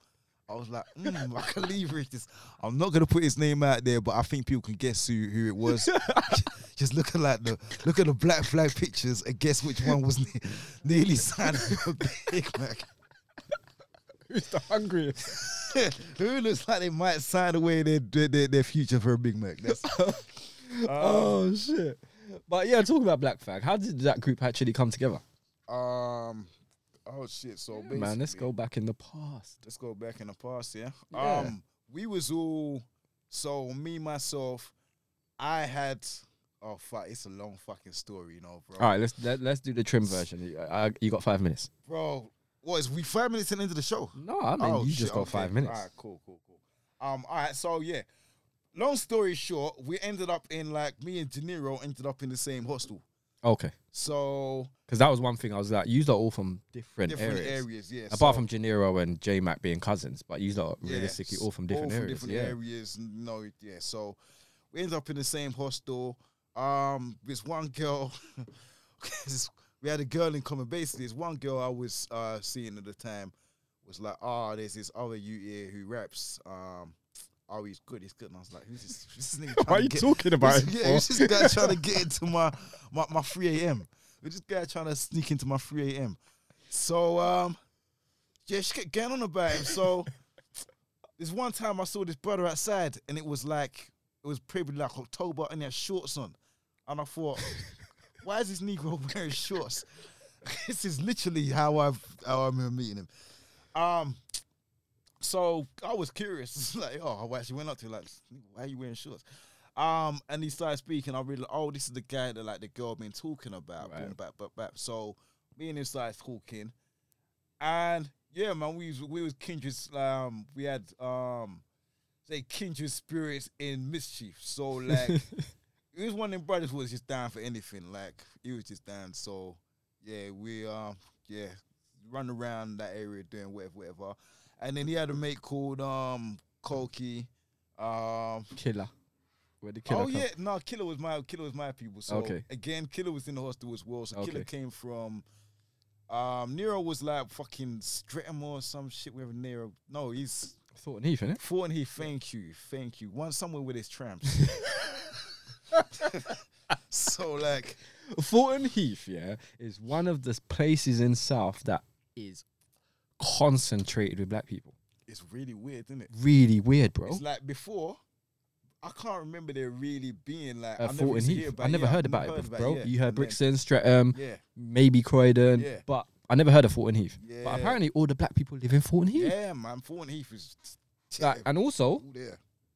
I was like, mm, *laughs* I can leverage this. I'm not gonna put his name out there, but I think people can guess who, who it was. *laughs* Just look at like the look at the black flag pictures and guess which one was ne- nearly *laughs* signed for a Big Mac.
Who's the hungriest?
who looks like they might sign away their their, their, their future for a Big Mac? That's
oh shit! But yeah, talking about Black Flag, how did that group actually come together?
um. Oh shit! So
man, let's go back in the past.
let's go back in the past, yeah.
Yeah.
Um, we was all so me myself. I had oh fuck, it's a long fucking story, you know, bro.
All right, let's let, let's do the trim version. I, you got five minutes.
bro. What is we five minutes into the show?
No, I mean
Oh,
you
shit,
just got
okay.
five minutes.
All right, cool, cool, cool. Um, all right, so yeah. Long story short, we ended up in like me and De Niro ended up in the same hostel.
Okay,
So
because that was one thing I was like, you are all from different,
different
areas.
areas, yeah.
Apart
so-
from Janiro and J Mac being cousins, but you are
Yeah,
realistically all from different areas.
different
yeah.
areas. No, yeah. So we ended up in the same hostel. Um, this one girl, *laughs* we had a girl in common. Basically, this one girl I was uh seeing at the time was like, oh, there's this other you here who raps. Um, oh, he's good. He's good. And I was like, who's this? Who's this nigga *laughs*
Why are you
get-
talking about
who's-? Yeah, who's this guy trying to *laughs* get into my my, my 3 a.m. Who's this guy trying to sneak into my 3 a.m. So um, yeah, she kept getting on about him. So *laughs* this one time I saw this brother outside, and it was like it was probably like October, and he had shorts on, and I thought, why is this Negro wearing shorts? this is literally how I've how I remember meeting him. Um, so I was curious, *laughs* like, oh, I actually went up to him, like, why are you wearing shorts? Um, and he started speaking. I really, oh, this is the guy that like the girl been talking about.
Right.
Boom, bap, bap, bap. So me and him started talking, and yeah, man, we was we was kindred. Um, we had um, say kindred spirits in mischief. So like, *laughs* he was one of them brothers who was just down for anything. Like he was just down. So yeah, we um, yeah, run around that area doing whatever, whatever. And then he had a mate called um, Koki. Um,
Killer. Where the killer
oh
come?
yeah, no, Killer was my Killer was my people. So
Okay.
again, Killer was in the hostel as well. So Killer came from um Nero was like fucking Streatham or some shit wherever Nero. No, he's
Thornton Heath, innit?
Thornton Heath, thank you, thank you. One somewhere with his tramps. *laughs* so like
Thornton Heath, yeah, is one of the places in South that is concentrated with black people.
it's really weird, isn't it?
Really weird, bro.
It's like before. I can't remember there really being like
Uh,
I never
Thornton
used to hear
Heath.
about
I never
yeah,
heard about
never
it,
heard
bro.
yeah.
You heard
And
Brixton, Streatham,
Yeah,
maybe Croydon,
Yeah.
but I never heard of Thornton Heath.
yeah.
But apparently, all the black people live in Thornton Heath.
yeah, man. Thornton Heath is
Like, and also,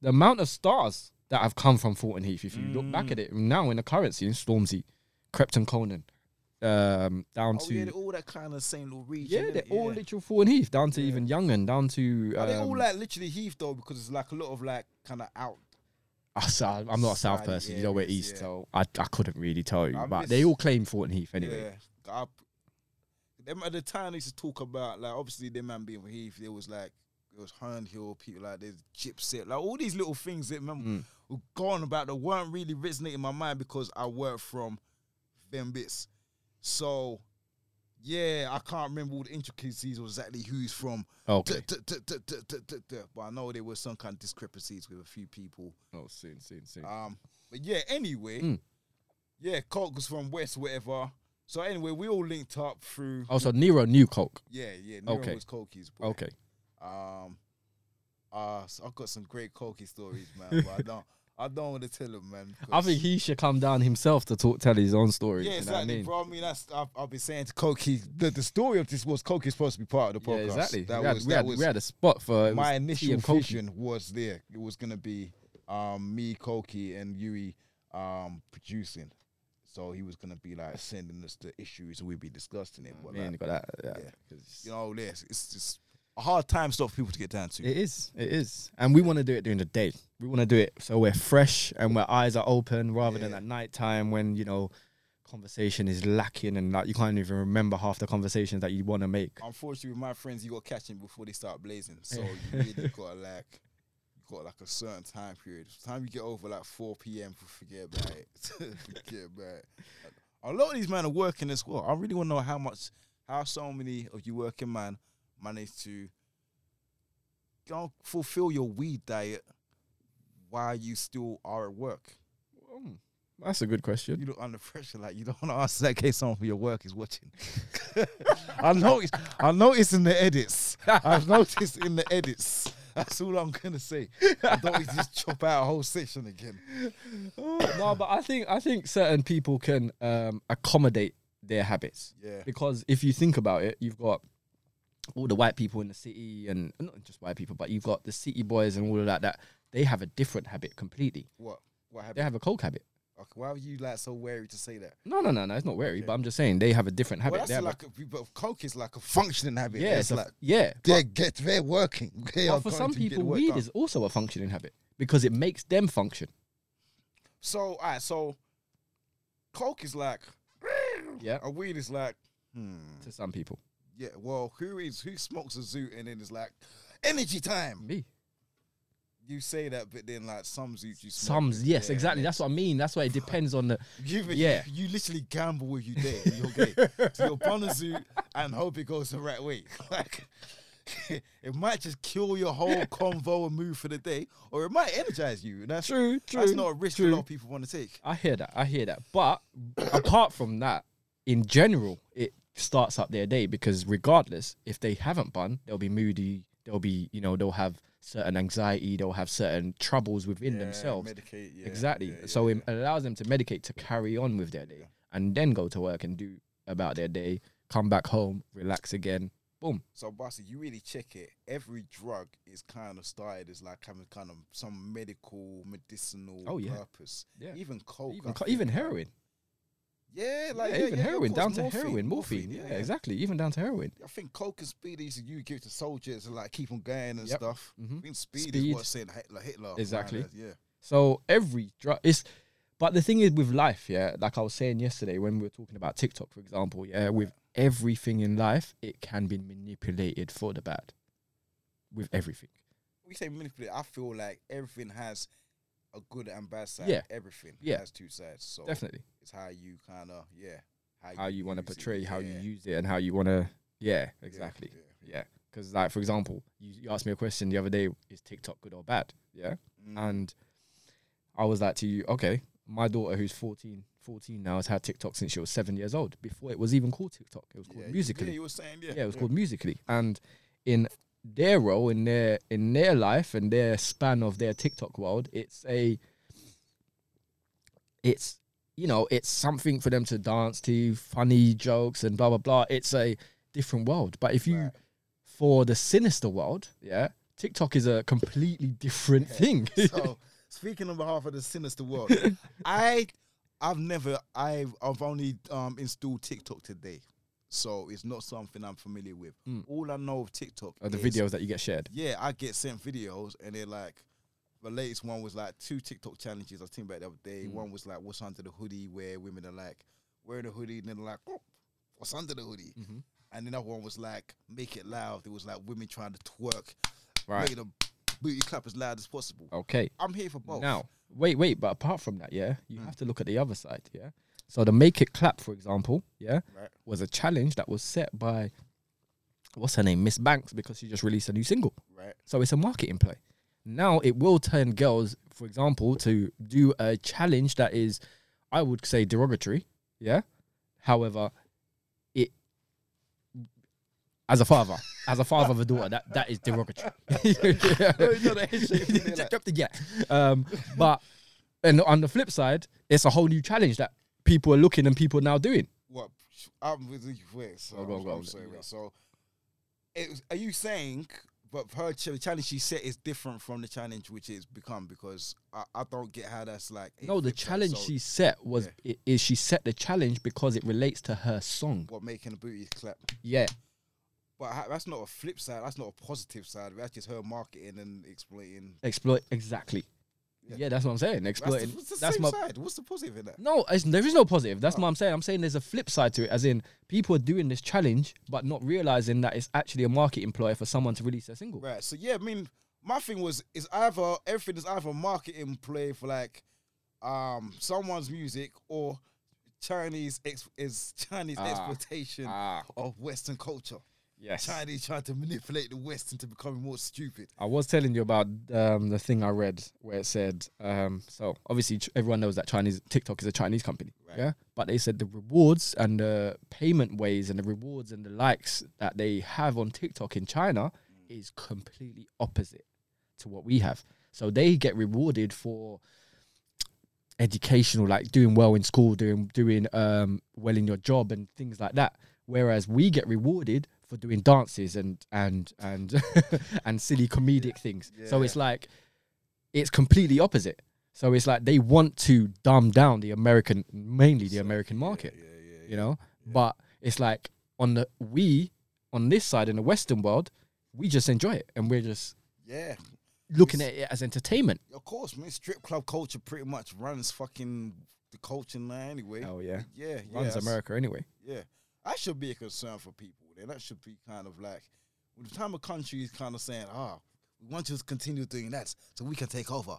the amount of stars that have come from Thornton Heath, if you look back
Mm.
at it now in the currency, in Stormzy, Krept and Konan, um, down
Oh
to
yeah, all that kind of St. Louis region.
yeah, they're
innit?
all literal Thornton Heath, down to
Yeah.
even Youngan, down to.
Are they all
um,
like literally Heath though? Because it's like a lot of like kind of out.
Ah, so I'm not a South person, you know, we're East,
yeah.
so I, I couldn't really tell you.
I
but they all claim Thornton Heath anyway.
Yeah. I, them at the time they used to talk about like obviously them man being with Heath. There was like it was Herne Hill people like there's Gypsy, like all these little things that remember
Mm.
were gone about that weren't really resonating in my mind because I worked from them bits. So yeah, I can't remember all the intricacies of exactly who's from.
Okay.
But I know there was some kind of discrepancies with a few people.
Oh, soon, soon, soon.
Um, but yeah, anyway,
Mm.
yeah, Coke was from West, whatever. So anyway, we all linked up through.
oh, so Nero knew Coke.
Yeah, yeah. Nero
Okay.
was Coke's boy.
Okay.
Um, uh, so I've got some great Coke stories, man. but I *laughs* don't, I don't want to tell him, man.
I think he should come down himself to talk, tell his own story.
Yeah,
you know I
exactly,
mean?
bro. I mean, that's I've, I've been saying to. He, the, the story of this was Coke is supposed to be part of the podcast.
Yeah, exactly.
That
we, had,
was
we,
that
had,
was
we had a spot for
my initial
Koki.
vision was there. It was gonna be um, me, Koki, and Yui um, producing. So he was gonna be like sending us the issues and we'd be discussing it. But
Man,
like,
you got that. Yeah.
yeah. you know, this it's just a hard time stuff for people to get down to.
It is. It is. And we want to do it during the day. We want to do it so we're fresh and our eyes are open rather than at night time when, you know, conversation is lacking and like you can't even remember half the conversations that you want to make.
Unfortunately, with my friends, you got to catch them before they start blazing. So *laughs* you really got to like, got like a certain time period. Time you get over like 4 p.m., forget about it. *laughs* forget about it. A lot of these men are working as well. I really want to know how much, how so many of you working man manage to you know, fulfill your weed diet while you still are at work.
Mm, That's a good question.
You look under pressure, like you don't want to answer that in case someone for your work is watching. *laughs* I noticed. I noticed in the edits. I've noticed in the edits. That's all I'm gonna say. I don't need to just chop out a whole section again. *sighs*
no, but I think I think certain people can um, accommodate their habits.
Yeah.
Because if you think about it, you've got all the white people in the city, and not just white people, but you've got the city boys and all of that. That they have a different habit completely.
What? What
habit?
They
have a coke habit.
Okay, why are you like so wary to say that?
No, no, no, no. It's not wary,
Okay.
but I'm just saying they have a different habit.
Well, that's like, a, but coke is like a functioning habit.
yeah,
it's
it's a- yeah.
they get they're working. *laughs* They
But for some people, weed
done.
is also a functioning habit because it makes them function.
So, all right, so coke is like,
Yeah.
a weed is like, hmm.
To some people,
Yeah, well, who is who smokes a zoot and then it's like energy time?
me.
You say that, but then like some zoots you smoke.
Some, yes,
yeah,
exactly. That's what I mean. That's why it depends on the. *laughs*
You,
yeah.
you, you literally gamble with your day, your game. so you're on a zoot and hope it goes the right way. *laughs* Like *laughs* it might just kill your whole convo and move for the day, or it might energize you. And that's
True, true.
That's not a risk a lot of people want to take.
I hear that. I hear that. But apart from that, in general, it starts up their day because regardless, if they haven't bun, they'll be moody. They'll be, you know, they'll have certain anxiety. They'll have certain troubles within themselves.
Medicate, yeah,
exactly.
yeah, yeah,
so
yeah.
it allows them to medicate to carry on with their day and then go to work and do about their day. Come back home, relax again. Boom.
So, Bossy, you really check it. Every drug is kind of started as like having kind of some medical, medicinal
Oh, yeah.
purpose.
Yeah.
Even coke,
Even co- even heroin.
Yeah, like
yeah,
yeah,
even
yeah,
heroin down to
morphine,
heroin, morphine. Yeah, exactly. Even down to heroin.
I think coke and speed is you give to soldiers and like keep them going and
Yep.
stuff.
Mhm.
I think speed,
Speed.
is what sent Hitler. Hitler
Exactly.
Yeah.
So every drug is, but the thing is with life, yeah, like I was saying yesterday when we were talking about TikTok, for example, yeah, with everything in life, it can be manipulated for the bad. With everything,
We say manipulate. I feel like everything has a good and bad side.
Yeah.
Everything
Yeah.
has two sides. So
definitely.
It's how you kind of yeah
How you want to
use it,
portray, how you use it, and how you want to, yeah,
yeah,
exactly,
yeah.
yeah. Because like for example, you, you asked me a question the other day: Is TikTok good or bad? Yeah,
Mm.
and I was like to you, okay, my daughter who's 14, 14 now has had TikTok since she was seven years old. Before it was even called TikTok, it was called
yeah,
Musical.ly.
Yeah, you were saying yeah.
yeah, it was called Musical.ly and in their role in their in their life and their span of their tiktok world it's a it's you know it's something for them to dance to funny jokes and blah blah blah it's a different world but if you
Right.
for the sinister world yeah tiktok is a completely different thing
so *laughs* speaking on behalf of the sinister world, *laughs* I I've never I've I've only um installed TikTok today. So it's not something I'm familiar with.
Mm.
All I know of TikTok
are the
is,
videos that you get shared
Yeah, I get sent videos and they're like the latest one was like two TikTok challenges I think about the other day.
Mm.
One was like what's under the hoodie where women are like wearing a hoodie and then like oh, what's under the hoodie?
mm-hmm.
And then other one was like make it loud. It was like women trying to twerk,
right
make the booty clap as loud as possible.
okay
I'm here for both.
Now, wait, wait, but apart from that, yeah, you
Mm.
have to look at the other side, yeah. So the make it clap, for example, yeah,
Right.
was a challenge that was set by what's her name, Ms Banks, because she just released a new single.
Right.
So it's a marketing play. Now it will turn girls, for example, to do a challenge that is, I would say, derogatory. Yeah. However, it as a father, as a father of a daughter, that that is derogatory. yeah. Um, but and on the flip side, it's a whole new challenge that people are looking and people are now doing.
What? I'm with you. Wait, so,
Go, go, go,
I'm sorry,
go.
wait, so it are you saying but her ch- the challenge she set is different from the challenge which it's become because I, I don't get how that's like.
No, the challenge she set was
Yeah.
is she set the challenge because it relates to her song.
what making a booty clap.
Yeah,
But ha- that's not a flip side. That's not a positive side. That's just her marketing and exploiting.
exploit exactly.
Yeah.
Yeah, that's what I'm saying.
That's,
Exploiting.
the, what's the
That's
same
my
side. What's the positive in that?
no. There is no positive. That's
Oh.
what I'm saying. I'm saying there's a flip side to it, as in people are doing this challenge but not realizing that it's actually a marketing ploy for someone to release a single.
Right. So yeah, I mean, my thing was is either everything is either marketing play for like um someone's music or Chinese ex- is Chinese
Ah.
exploitation
Ah,
of Western culture.
Yes.
Chinese trying to manipulate the West into becoming more stupid.
I was telling you about um, the thing I read where it said, um, so obviously ch- everyone knows that Chinese TikTok is a Chinese company,
Right.
yeah. But they said the rewards and the payment ways and the rewards and the likes that they have on TikTok in China is completely opposite to what we have. So they get rewarded for educational, like doing well in school, doing doing um, well in your job and things like that. Whereas we get rewarded for doing dances and and and *laughs* and silly comedic things. So it's like it's completely opposite. So it's like they want to dumb down the American, mainly the
So,
American
yeah,
market,
Yeah, yeah,
you know. But it's like on the we on this side in the Western world, we just enjoy it and we're just
Yeah.
looking
It's-
at it as entertainment.
Of course, man. Strip club culture pretty much runs fucking the culture now anyway.
Oh yeah,
Yeah, yeah.
runs
that's-
America anyway.
Yeah, that should be a concern for people. Then that should be kind of like, with the time a country is kind of saying, "Ah, we want you to continue doing that, so we can take over."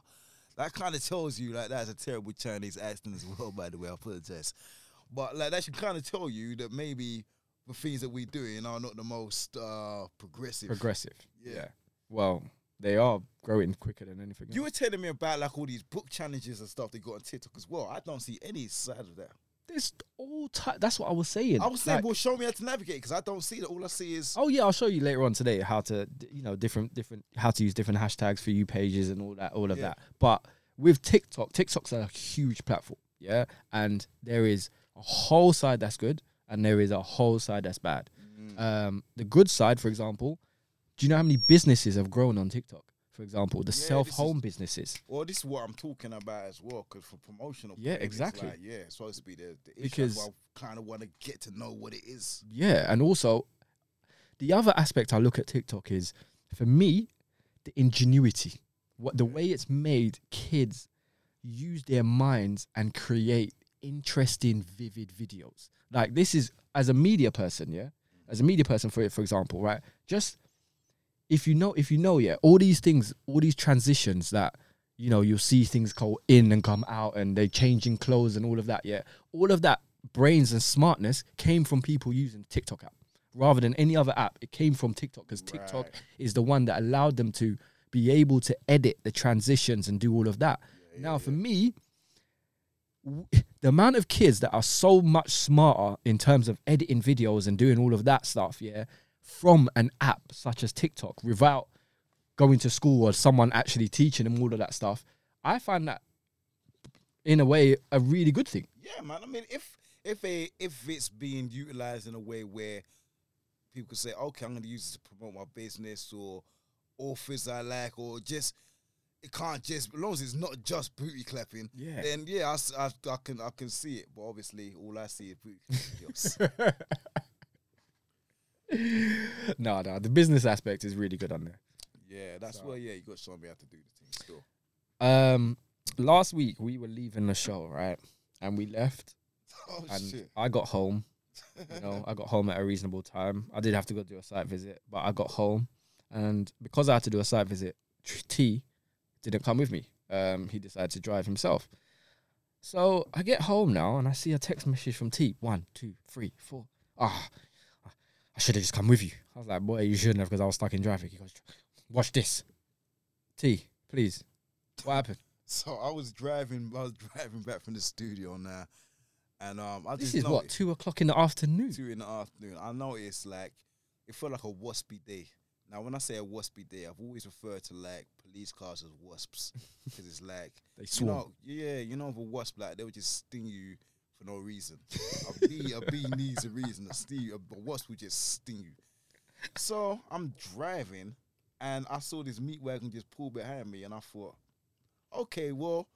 That kind of tells you like that's a terrible Chinese accent as well. By the way, I apologize, but like that should kind of tell you that maybe the things that we're doing are not the most uh, progressive.
Progressive.
Yeah.
Well, they are growing quicker than anything.
You
else.
were telling me about like all these book challenges and stuff they got on TikTok as well. I don't see any side of that.
There's all ti That's what I was saying.
I was saying,
Like-
well, show me how to navigate because I don't see that. All I see is
Oh yeah, I'll show you later on today how to you know different different how to use different hashtags for you pages and all that all of
Yeah.
that. But with TikTok, TikTok's a huge platform, yeah, and there is a whole side that's good and there is a whole side that's bad.
Mm.
Um, the good side, for example, do you know how many businesses have grown on TikTok? For example, the
Yeah,
self home businesses.
Well, this is what I'm talking about as well, because for promotional,
Yeah, exactly.
Like, yeah, it's supposed to be the, the
Because
I kind of want to get to know what it is.
Yeah, and also the other aspect I look at TikTok is for me the ingenuity, what the way it's made kids use their minds and create interesting, vivid videos. Like this is as a media person, yeah, as a media person for it, for example, right? Just if you know, if you know, yeah, all these things, all these transitions that you know, you'll see things go in and come out, and they changing clothes and all of that. Yeah, all of that brains and smartness came from people using TikTok app rather than any other app. It came from TikTok because TikTok
Right.
is the one that allowed them to be able to edit the transitions and do all of that. now, for me, w- the amount of kids that are so much smarter in terms of editing videos and doing all of that stuff, yeah, from an app such as TikTok without going to school or someone actually teaching them all of that stuff, I find that in a way a really good thing.
Yeah, man. I mean, if if a if it's being utilized in a way where people can say, okay, I'm going to use this to promote my business or authors I like, or just it can't just as long as it's not just booty clapping.
Yeah.
Then yeah, I, I- I can I can see it, but obviously all I see is booty. *laughs*
no, no, the business aspect is really good on there.
Yeah, that's
So-
where yeah you got to show me how to do the thing still.
Um, last week we were leaving the show, right? And we left, *laughs*
Oh
and
shit!
I got home. You know, *laughs* I got home at a reasonable time. I did have to go do a site visit, but I got home, and because I had to do a site visit, T didn't come with me. Um, he decided to drive himself. So I get home now, and I see a text message from T. One, two, three, four. Ah, I should have just come with you. I was like, boy, you shouldn't have, because I was stuck in traffic. He goes, watch this. T, please. What happened? *laughs*
So I was driving, I was driving back from the studio now, and um, I
This
just
is what two o'clock in the afternoon.
two in the afternoon. I noticed like it felt like a waspy day. Now, when I say a waspy day, I've always referred to like police cars as wasps because it's like *laughs*
They
you
swarm.
know, yeah, you know, the wasp like they would just sting you for no reason. a bee, a bee *laughs* needs a reason. A, sting, a, a wasp would just sting you. So I'm driving, and I saw this meat wagon just pull behind me, and I thought, okay, well,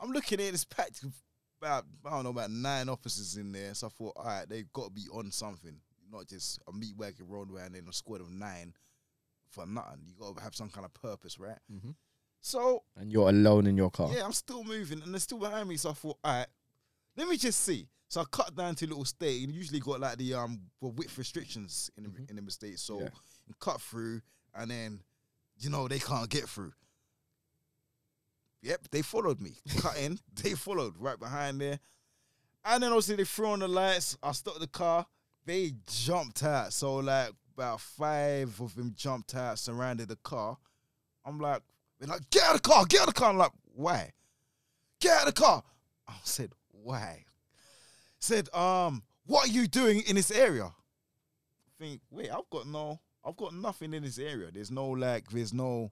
I'm looking at this packed with about I don't know about nine officers in there, so I thought, all right, they've got to be on something, not just a meat wagon rolling around in a squad of nine for nothing. You got to have some kind of purpose, right?
Mhm.
So
And you're alone in your car.
yeah, I'm still moving, and they're still behind me. So I thought, all right, let me just see. So I cut down to a little state, and usually got like the um well, width restrictions in the,
Mhm.
in the state. So
Yeah.
cut through, and then you know they can't get through. Yep, they followed me. *laughs* Cut in, they followed right behind there, and then obviously they threw on the lights. I stopped the car. They jumped out. So like about five of them jumped out, surrounded the car. I'm like, they're like, get out of the car, get out of the car. I'm like, why? Get out of the car. I said, why? Said, um, what are you doing in this area? Think, wait, I've got no, I've got nothing in this area. There's no like, there's no,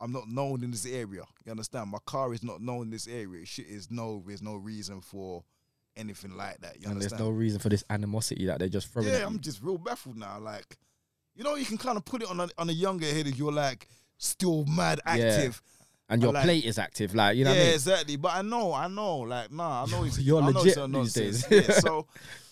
I'm not known in this area. You understand? My car is not known in this area. Shit is no, there's no reason for anything like that. You
and
understand?
there's no reason for this animosity that they're just throwing
yeah, I'm just real baffled now. Like, you know, you can kind of put it on a, on a younger head if you're like still mad
Yeah. And your
like-
plate is active, like you know
yeah,
what I mean.
exactly. But I know, I know, like, nah, I know *laughs* it's
You're
I
legit
a
these days.
yeah, so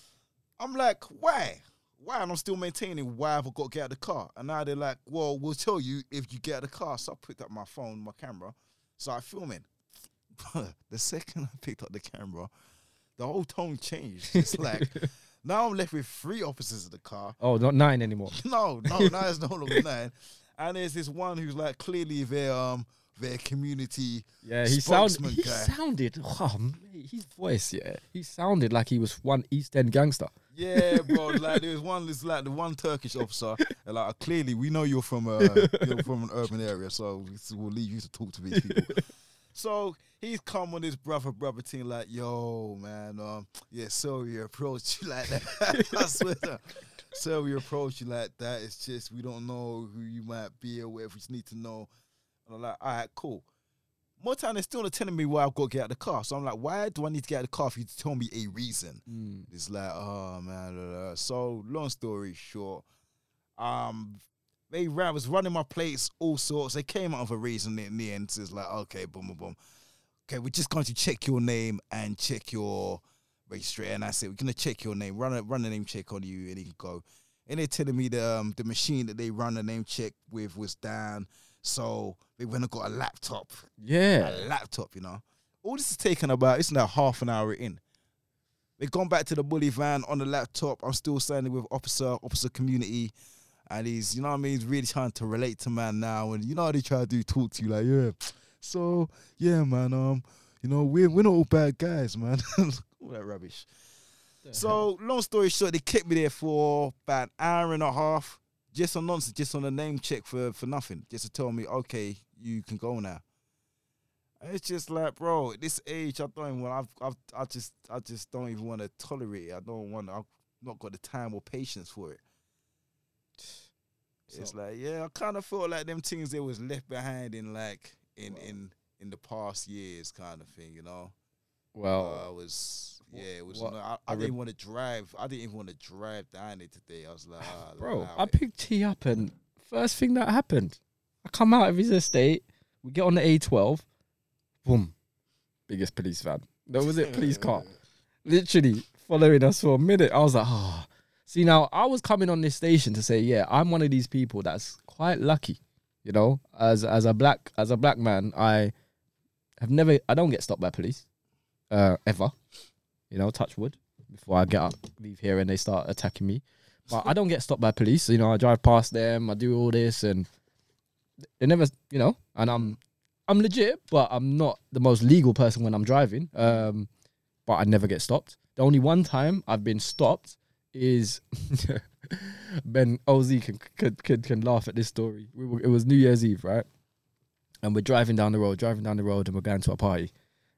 *laughs* I'm like, why? Why? And I'm still maintaining why have I got to get out of the car? And now they're like, well, we'll tell you if you get out of the car. So I picked up my phone, my camera, so started filming. *laughs* the second I picked up the camera, the whole tone changed. It's like now I'm left with three officers in the car.
Oh, not nine anymore.
No, no, now it's no longer nine. And there's this one who's like clearly their um their community.
Yeah, he sounded. He
guy.
sounded. Oh, mate, his voice. Yeah, he sounded like he was one East End gangster.
Yeah, *laughs* bro. like there was one, this like the one Turkish officer. And like clearly, we know you're from a *laughs* you're from an urban area, so we'll leave you to talk to these people. *laughs* So he's come on his brother brother team like, yo, man, um, yeah, so we approach you like that. I swear. So we approach you like that. It's just we don't know who you might be or whatever. We just need to know. And I'm like, all right, cool. More time they're still not telling me why I've got to get out of the car. So I'm like, why do I need to get out of the car for you to tell me a reason? It's like, oh man. blah, blah. So long story short, um, they ran was running my plates, all sorts. They came out of a reason in the end. So it's like, okay, boom, boom, boom. Okay, we're just going to check your name and check your registration. And I said, we're gonna check your name, run a run a name check on you, and he can go. And they're telling me the um, the machine that they run the name check with was down, so they went and got a laptop
Yeah.
a laptop, you know. All this is taken about, it's now half an hour in. They've gone back to the bully van on the laptop. I'm still standing with officer, officer community. And he's, you know what I mean, he's really trying to relate to man now. And you know how they try to do talk to you, like, yeah. So, yeah, man, um, you know, we're we're not all bad guys, man. *laughs* all that rubbish. So, long story short, they kept me there for about an hour and a half, just on nonsense, just on a name check for for nothing, just to tell me, okay, you can go now. And It's just like, bro, at this age, I don't even want. I've, I've, I just, I just don't even want to tolerate it. I don't want. I've not got the time or patience for it. it's like, yeah, I kind of felt like them things that was left behind in like in in in the past years, kind of thing, you know.
well,
Uh, I was yeah, it was. I,
I
didn't want to drive. I didn't even want to drive down it today. I was like, ah, *laughs*
bro, I
it.
picked T up, and first thing that happened, I come out of his estate. We get on the A12. Boom, biggest police van. That was it, police car. *laughs* Literally following us for a minute. I was like, oh. See now, I was coming on this station to say, yeah, I'm one of these people that's quite lucky. You know, as as a black as a black man, I have never, I don't get stopped by police, uh, ever. You know, touch wood before I get up, leave here, and they start attacking me. But I don't get stopped by police. You know, I drive past them, I do all this, and they never, you know, and I'm I'm legit, but I'm not the most legal person when I'm driving. Um, but I never get stopped. The only one time I've been stopped is *laughs* Ben Oz can, can can can laugh at this story. We were, it was New Year's Eve, right? And we're driving down the road, driving down the road, and we're going to a party.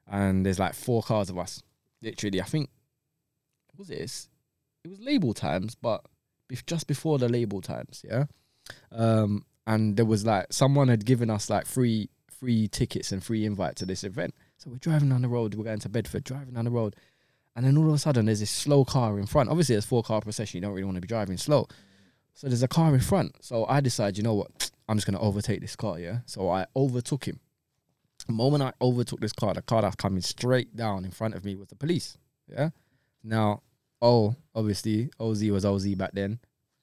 And there's like four cars of us. Literally, I think was this? It was label times, but bef- just before the label times, yeah. Um, and there was like someone had given us like free free tickets and free invite to this event. So we're driving down the road. We're going to Bedford, driving down the road, and then all of a sudden there's this slow car in front. Obviously, there's four car procession. You don't really want to be driving slow. So there's a car in front. So I decide, you know what? I'm just gonna overtake this car, yeah. So I overtook him. The moment I overtook this car, the car that's coming straight down in front of me was the police. Yeah. Now, oh, obviously, OZ was OZ back then.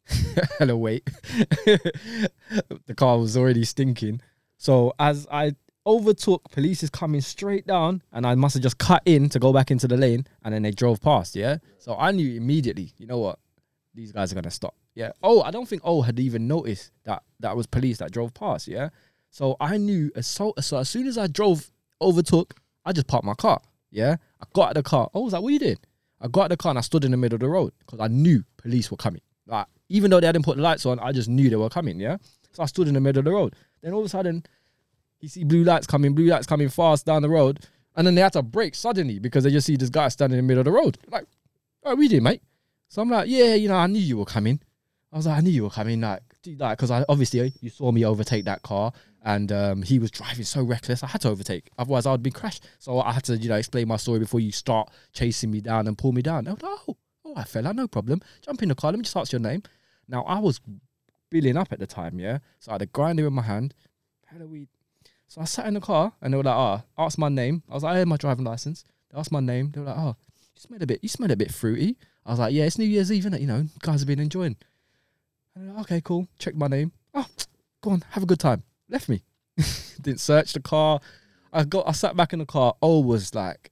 *laughs* Hello, wait. *laughs* the car was already stinking. So as I overtook, police is coming straight down, and I must have just cut in to go back into the lane, and then they drove past. Yeah. So I knew immediately. You know what? These guys are gonna stop. Yeah. Oh, I don't think O had even noticed that that was police that drove past. Yeah. So I knew as so, so as soon as I drove overtook, I just parked my car. Yeah. I got out of the car. I was like, what are you did? I got out the car and I stood in the middle of the road because I knew police were coming. Like, even though they hadn't put the lights on, I just knew they were coming. Yeah. So I stood in the middle of the road. Then all of a sudden, you see blue lights coming, blue lights coming fast down the road. And then they had to brake suddenly because they just see this guy standing in the middle of the road. Like, oh, we did, mate. So I'm like, yeah, you know, I knew you were coming. I was like, I knew you were coming, like, dude, like, because I obviously you saw me overtake that car, and um, he was driving so reckless. I had to overtake, otherwise I would be crashed. So I had to, you know, explain my story before you start chasing me down and pull me down. Like, oh, all right, fella, no problem. Jump in the car. Let me just ask your name. Now I was billing up at the time, yeah. So I had a grinder in my hand. How do we? So I sat in the car, and they were like, oh, ask my name. I was like, I had my driving license. They asked my name. They were like, oh, you smell a bit. You smell a bit fruity. I was like, yeah, it's New Year's Eve, innit? You know, guys have been enjoying. And like, okay, cool. Check my name. Oh, *tsk* go on, have a good time. Left me. *laughs* Didn't search the car. I got. I sat back in the car. Oh, was like,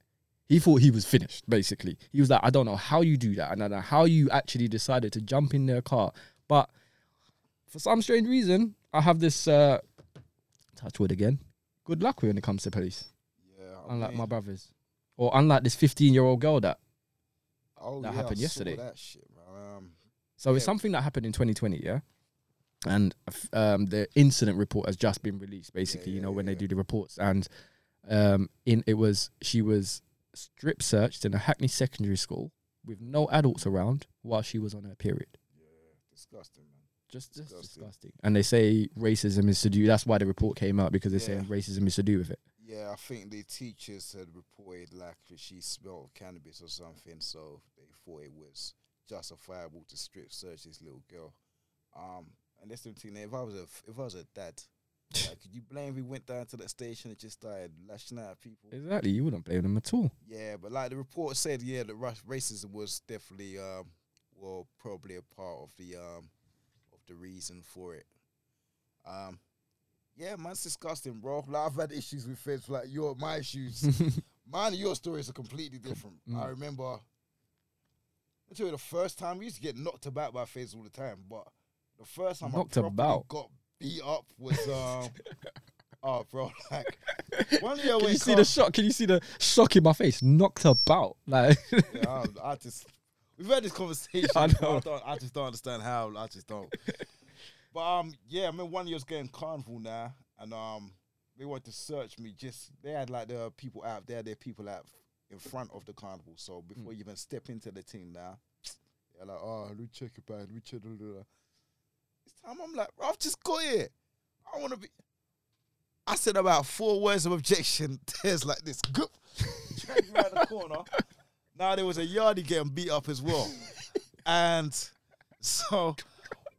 he thought he was finished. Basically, he was like, I don't know how you do that. I don't know how you actually decided to jump in their car. But for some strange reason, I have this uh, touch wood again. Good luck when it comes to police.
Yeah, I
Unlike
mean,
my brothers, or unlike this 15 year old girl that
oh,
that
yeah, I
happened
saw
yesterday.
That shit, man. Um,
So it's something that happened in 2020, yeah. And um, the incident report has just been released. Basically, you know, when they do the reports, and um, in it was she was strip searched in a Hackney secondary school with no adults around while she was on her period.
Yeah, disgusting, man.
Just, just
Disgusting.
disgusting. And they say racism is to do. That's why the report came out because they're
Yeah.
saying racism is to do with it.
Yeah, I think the teachers had reported like she smelled cannabis or something, so they thought it was justifiable to strip search this little girl. Um, and listen to me, if I was a if I was a dad, *laughs* like, could you blame if we went down to the station and just started lashing out at people?
Exactly. You wouldn't blame them at all.
Yeah, but like the report said, yeah, the ra- racism was definitely um, well, probably a part of the um, of the reason for it. Um, yeah, man, it's disgusting, bro. Like, I've had issues with feds, like your my issues. *laughs* Mine and your stories are completely different. I
Mm.
remember. I tell you, the first time we used to get knocked about by feds all the time, but the first time
Knocked
I
about?
got beat up was um, *laughs* oh, bro, like one year
Can you see the shock? Can you see the shock in my face? Knocked about, like.
yeah, I, I just we've had this *laughs* conversation.
I know.
I, don't, I just don't understand how. I just don't. *laughs* but um, yeah, I mean, one year was getting carnival now, and um, they wanted to search me. Just they had like the people out there, there people out in front of the carnival. So before hmm. you even step into the team now, *tsk* they're like, oh, let me check it back, let me check it. This time I'm like, bro, I've just got here. I want to be. I said about four words of objection. *laughs* There's like this. Goop, dragged me around the corner. Now there was a yardie getting beat up as well, *laughs* and so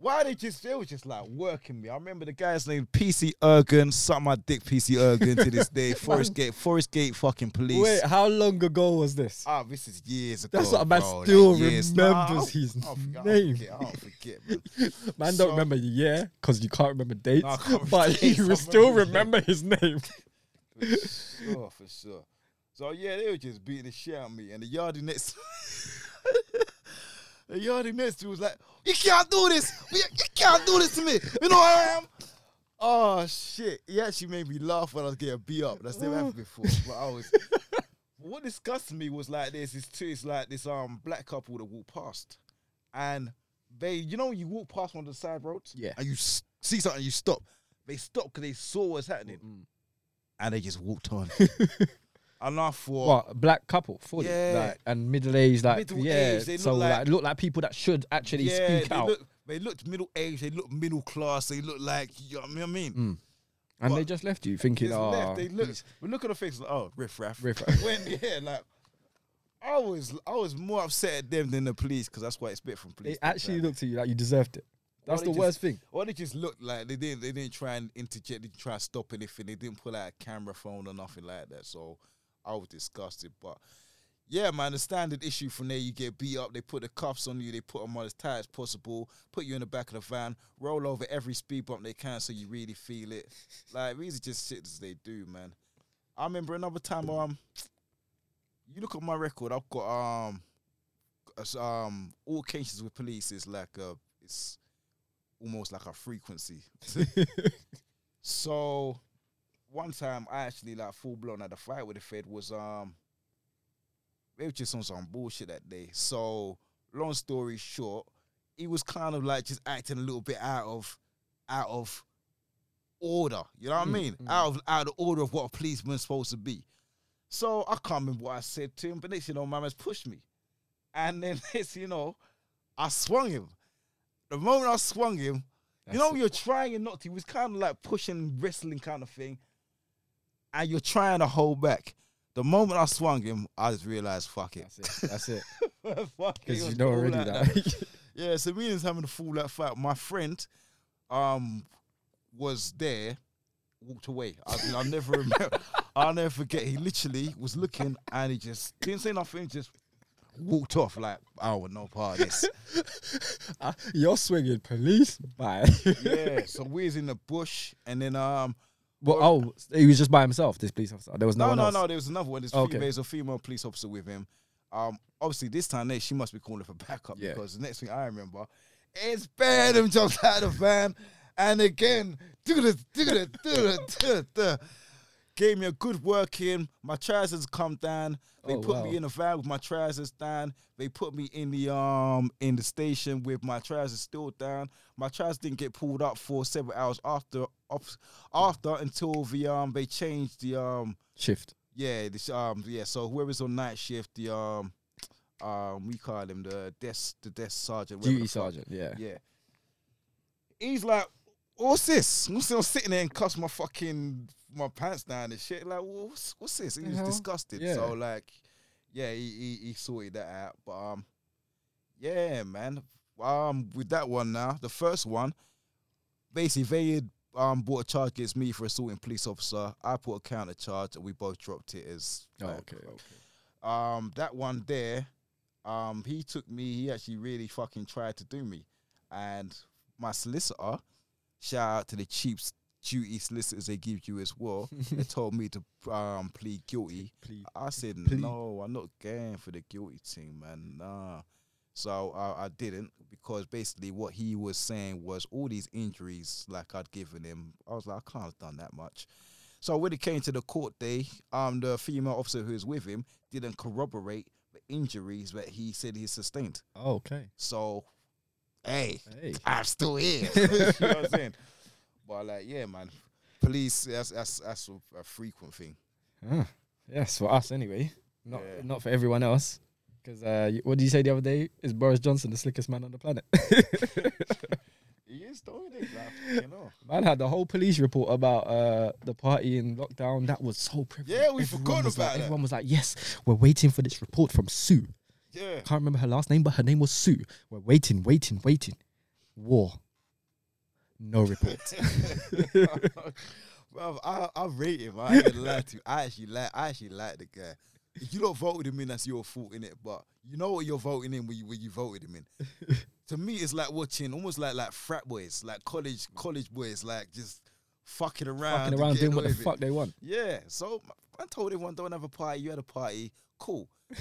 why they just they were just like working me. I remember the guy's name PC Ergen, suck my dick PC Ergen to this day. *laughs* Forest Gate, Forest Gate, fucking police.
Wait, how long ago was this?
Ah, this is years ago.
That's what a man
bro,
still
like. Nah,
remembers
don't-
his
I don't forget- I don't
name.
forget, I *laughs* don't forget, man.
Man,
So-
don't remember the year because you can't remember dates,
I can't
but
dates, *laughs*
you will still
remember
remember his name.
For sure, for sure. So yeah, they were just beating the shit out of me, and the yardie next, the yardie next to me was like, "You can't do this. You, can't do this to me. You know who I am." Oh shit! He actually made me laugh when I was getting beat up. That's never happened before. But I was. *laughs* what disgusted me was like this. Is two. It's like this um black couple that walked past, and they, you know, you walk past one of the side roads,
Yeah.
and you s- see something, you stop. They stopped because they saw what's happening
Mm.
and they just walked on. *laughs* and for
What black couple, fully,
Yeah.
like, and middle aged, like
Middle
yeah.
aged, they
so
look
like,
like-
look like people that should actually
yeah,
speak
they,
out,
Look, they looked middle aged, they looked middle class, they looked like, you know what I mean?
Mm. and they just left you thinking,
Just
oh,
left, they looked,
he's-
we look at the face, like, oh, riff raff.
Riff *laughs* raff.
when, yeah, like, I was, I was more upset at them than the police because that's what I expect from police.
it actually looked at you like you deserved it. That's the
they
worst
just,
thing.
Or they just looked like they didn't. They didn't try and interject. They didn't try and stop anything. They didn't pull out a camera phone or nothing like that. So I was disgusted. But yeah, man, the standard issue from there, you get beat up. They put the cuffs on you. They put them on as tight as possible. Put you in the back of the van. Roll over every speed bump they can, so you really feel it. Like these are just shit as they do, man. I remember another time. Um, you look at my record. I've got um, um, all cases with police is like a it's almost like a frequency. *laughs* so one time I actually like full blown had a fight with the Fed was um they were just on some bullshit that day. So long story short, he was kind of like just acting a little bit out of out of order. You know what I
Mm,
mean?
mm.
Out of out of order of what a policeman's supposed to be. So I can't remember what I said to him, but next you know, my man's pushed me. And then *laughs* next you know, I swung him. The moment I swung him, you know, you're trying and not to, he was kind of like pushing, wrestling kind of thing, and you're trying to hold back. The moment I swung him, I just realized, fuck it.
That's it. That's it. *laughs* Because you know already
like
that. *laughs*
Yeah, so me and him having a full out fight. My friend, um, was there, walked away. I, I'll never remember. *laughs* I'll never forget. He literally was looking and he just didn't say nothing. Just walked off like I want no part of this.
Uh, You're swinging police. Bye.
yeah. So we was in the bush and then um
well, oh, he was just by himself. This police officer. There was no,
no
one
no
else.
no there was another one. There's,
Okay.
there's a female police officer with him. Um, obviously this time there she must be calling for backup
Yeah.
because the next thing I remember is Burnham jumps out of the van and again do the do the do the do the gave me a good working. My trousers come down. They
Oh,
put
wow.
me in a van with my trousers down. They put me in the um in the station with my trousers still down. My trousers didn't get pulled up for several hours after after until the um they changed the um
Shift.
yeah this um yeah so whoever's on night shift the um um we call him the desk the desk sergeant
Duty sergeant. Yeah.
Yeah. He's like, what's this? I'm still sitting there and cuss my fucking my pants down and shit. Like, what's what's this? He was disgusted.
Yeah.
So like, yeah, he, he he sorted that out. But um, yeah, man. Um, with that one now, the first one, basically they had um brought a charge against me for assaulting police officer. I put a counter charge and we both dropped it as
Oh,
like,
okay. Okay.
um that one there um he took me he actually really fucking tried to do me and my solicitor shout out to the cheap duty solicitors they give you as well *laughs* they told me to um plead guilty
Please.
i said
Plead.
no i'm not going for the guilty thing man nah so I, I didn't because basically what he was saying was all these injuries like I'd given him. I was like, I can't have done that much. So when it came to the court day, um, the female officer who was with him didn't corroborate the injuries that he said he sustained.
Oh, okay.
So, hey,
Hey.
I'm still here. *laughs* you know what I'm *laughs* saying? But like, yeah, man, police. That's that's that's a, a frequent thing.
Ah, yes, for us anyway. Not
Yeah.
not for everyone else. Because uh, what did you say the other day? Is Boris Johnson the slickest man on the planet? *laughs*
He is, don't he? Like, you know.
Man had the whole police report about uh, the party in lockdown. That was so privileged.
Yeah, we
Everyone
forgot about
like,
that.
Everyone was like, "Yes, we're waiting for this report from Sue."
Yeah.
Can't remember her last name, but her name was Sue. We're waiting, waiting, waiting. War. No report. *laughs*
Bro, I, I rate him. I ain't lie to you. I actually like. I actually like the guy. If you don't voted him in, that's your fault in it. But you know what you're voting in when you when you voted him in. *laughs* to me, it's like watching almost like like frat boys, like college college boys, like just fucking around,
Fucking around doing what the
with it.
fuck they want.
Yeah. So I told everyone don't have a party. You had a party. Cool. *laughs*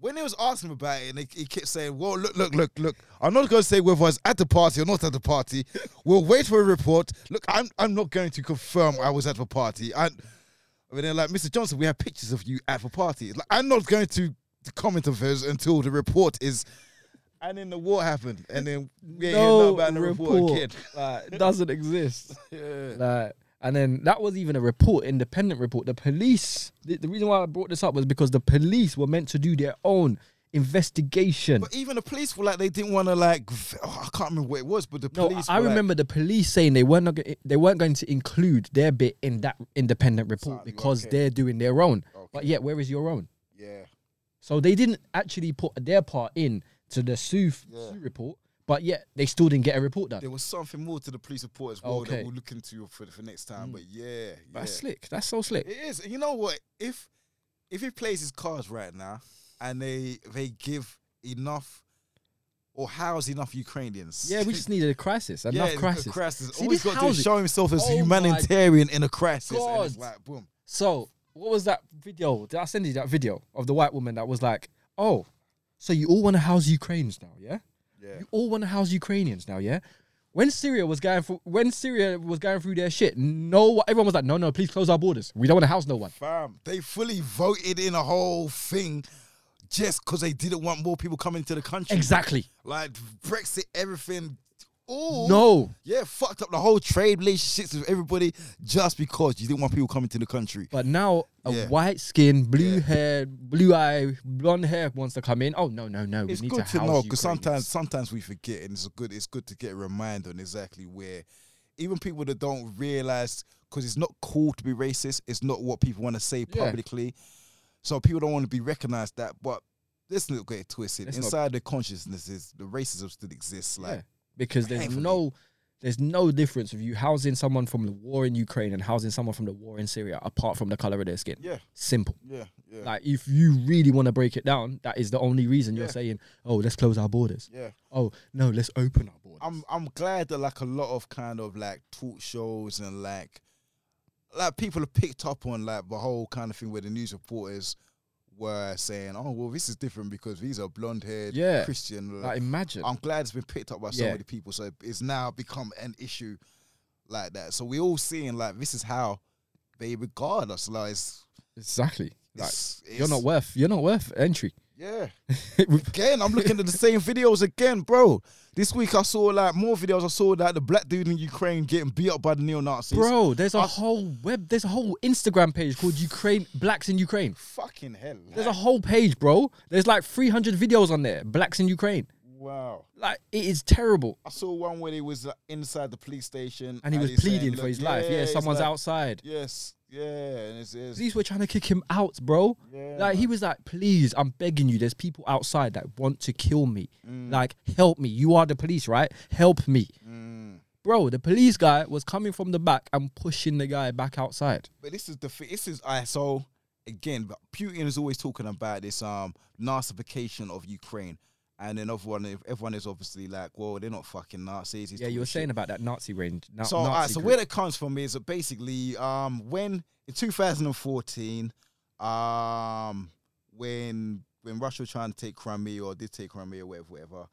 When he was asking about it, and he, he kept saying, "Well, look, look, look, look. I'm not going to say whether I was at the party or not at the party. We'll wait for a report. Look, I'm I'm not going to confirm I was at the party. And and they're like, Mr. Johnson, we have pictures of you at the party. Like, I'm not going to comment on those until the report is. And then the war happened, and then we ain't
no
about the report,
report.
again. *laughs*
Like, it doesn't exist. *laughs*
Yeah.
Like, and then that was even a report, independent report. The police. The, the reason why I brought this up was because the police were meant to do their own investigation.
But even the police were like they didn't want to like oh, I can't remember what it was, but the
No,
police.
I
were like-
remember the police saying they weren't not they weren't going to include their bit in that independent report
Something,
because
okay.
they're doing their own. But yet, where is your own?
yeah,
So they didn't actually put their part in to the Sue,
Yeah.
Sue report, but yet they still didn't get a report done.
There was something more to the police report as well
Okay.
that we'll look into for for next time.
Mm.
But yeah,
That's
yeah.
slick. That's so slick.
It is. And You know what? If if he plays his cards right now and they they give enough or house enough Ukrainians.
Yeah, we just needed a crisis. *laughs* Enough
the
crisis.
crisis.
See,
All he's
this
got to do is
housing-
show himself as
Oh
humanitarian in a crisis. And it's
God.
like boom.
So, what was that video? Did I send you that video of the white woman that was like, "Oh, so you all want to house Ukrainians now, yeah?
Yeah.
You all want to house Ukrainians now, yeah? When Syria was going through, when Syria was going through their shit, no, everyone was like, "No, no, please close our borders. We don't want to house no one."
Fam, they fully voted in a whole thing just because they didn't want more people coming to the country.
Exactly.
Like Brexit, everything. Ooh.
No,
Yeah, fucked up the whole trade relationships with everybody just because you didn't want people coming to the country.
but now a
Yeah.
white skin, blue
Yeah.
hair, blue eye, blonde hair wants to come in. Oh no, no, no. We
It's
need
good
to,
to, know because sometimes sometimes we forget, and it's good. It's good to get a reminder on exactly where, even people that don't realize, because it's not cool to be racist. It's not what people want to say
Yeah.
publicly, so people don't want to be recognized that. But let's not get twisted.
Not-
Inside their consciousnesses, the racism still exists. Like
Yeah. Because there's no there's no difference of you housing someone from the war in Ukraine and housing someone from the war in Syria apart from the color of their skin.
yeah,
Simple.
yeah, yeah,
Like if you really want to break it down, that is the only reason you're saying, "Oh, let's close our borders."
yeah.
Oh, no, let's open our borders.
I'm I'm glad that like a lot of kind of like talk shows and like like people have picked up on like the whole kind of thing where the news reporters were saying, "Oh, well, this is different because these are blonde haired
Yeah.
Christian."
like imagine.
I'm glad it's been picked up by so
Yeah.
many people, so it's now become an issue like that. So we're all seeing like this is how they regard us. Like,
exactly. Like
it's,
you're not worth you're not worth entry.
Yeah. *laughs* again, I'm looking at the same videos again, bro. This week I saw like more videos. I saw that the black dude in Ukraine getting beat up by the neo Nazis.
Bro, there's a
I-
whole web there's a whole Instagram page called Ukraine Blacks in Ukraine.
Fucking hell.
There's a whole page, bro. There's like 300 videos on there. Blacks in Ukraine.
Wow.
Like it is terrible.
I saw one where he was uh, inside the police station
And he was
he's saying,
pleading for his life. Yeah, someone's
like,
outside.
Yes, yeah, and it's, it's
Police were trying to kick him out, bro.
yeah,
Like he was like, please, I'm begging you. There's people outside that want to kill me.
Mm,
Like, help me. You are the police, right? Help me.
mm.
Bro, the police guy was coming from the back and pushing the guy back outside.
But this is the thi- this is I so again, but Putin is always talking about this um Nazification of Ukraine. And then everyone, everyone is obviously like, well, they're not fucking Nazis.
yeah, you were
shit.
saying about that Nazi range. Na-
so,
Nazi
alright, so where that comes from is that basically, um, when in 2014, um, when when Russia was trying to take Crimea or did take Crimea, whatever, whatever,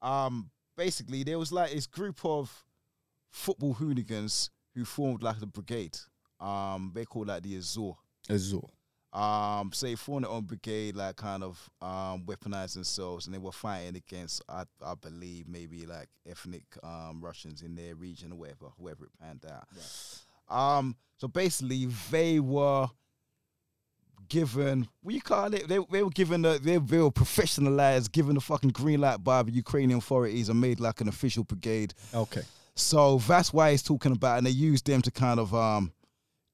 um, basically there was like this group of football hooligans who formed like the brigade. Um, they call that the Azor.
Azul.
Um, they formed their own brigade, like kind of um weaponized themselves, and they were fighting against, I, I believe, maybe like ethnic um Russians in their region or whatever, whoever it panned out. Um, so basically, they were given what you call it. They, they were given the they, they were professionalized, given the fucking green light by the Ukrainian authorities, and made like an official brigade.
Okay.
So that's why he's talking about, and they used them to kind of um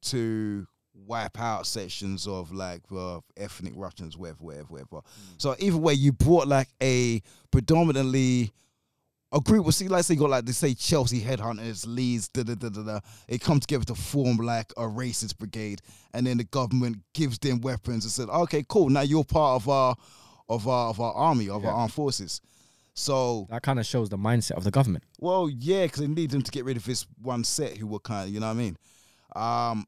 to wipe out sections of like uh, ethnic Russians, whatever, whatever, whatever. So either way, you brought like a predominantly a group. Well, see, like say you got like they say Chelsea headhunters, Leeds, da da da da da. They come together to form like a racist brigade, and then the government gives them weapons and said, "Okay, cool. Now you're part of our of our of our army of
Yeah.
our armed forces." So
That kind of shows the mindset of the government.
well, yeah, because they need them to get rid of this one set who were kind of, you know what I mean? Um,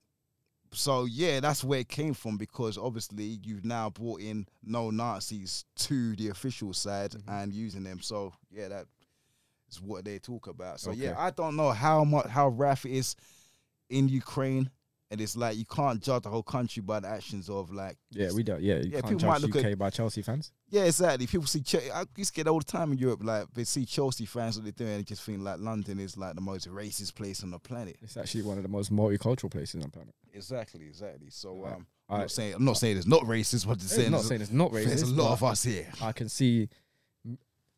so yeah, that's where it came from because obviously you've now brought in no Nazis to the official side
Mm-hmm.
and using them. So yeah, that is what they talk about. So
Okay.
yeah, I don't know how much how rough it is in Ukraine, and it's like you can't judge the whole country by the actions of like
Yeah, we don't. Yeah, you
Yeah,
can't
people might
judge
look
UK
at-
by Chelsea fans.
yeah, exactly. People see. Che- I used to get all the time in Europe. Like they see Chelsea fans what they're doing, and just think like London is like the most racist place on the planet.
It's actually one of the most multicultural places on the planet.
Exactly, exactly. So
Right.
um, I'm
I,
not saying I'm not saying it's not racist. But just
I'm
saying
not saying it's not racist.
there's a lot of us here.
I can see.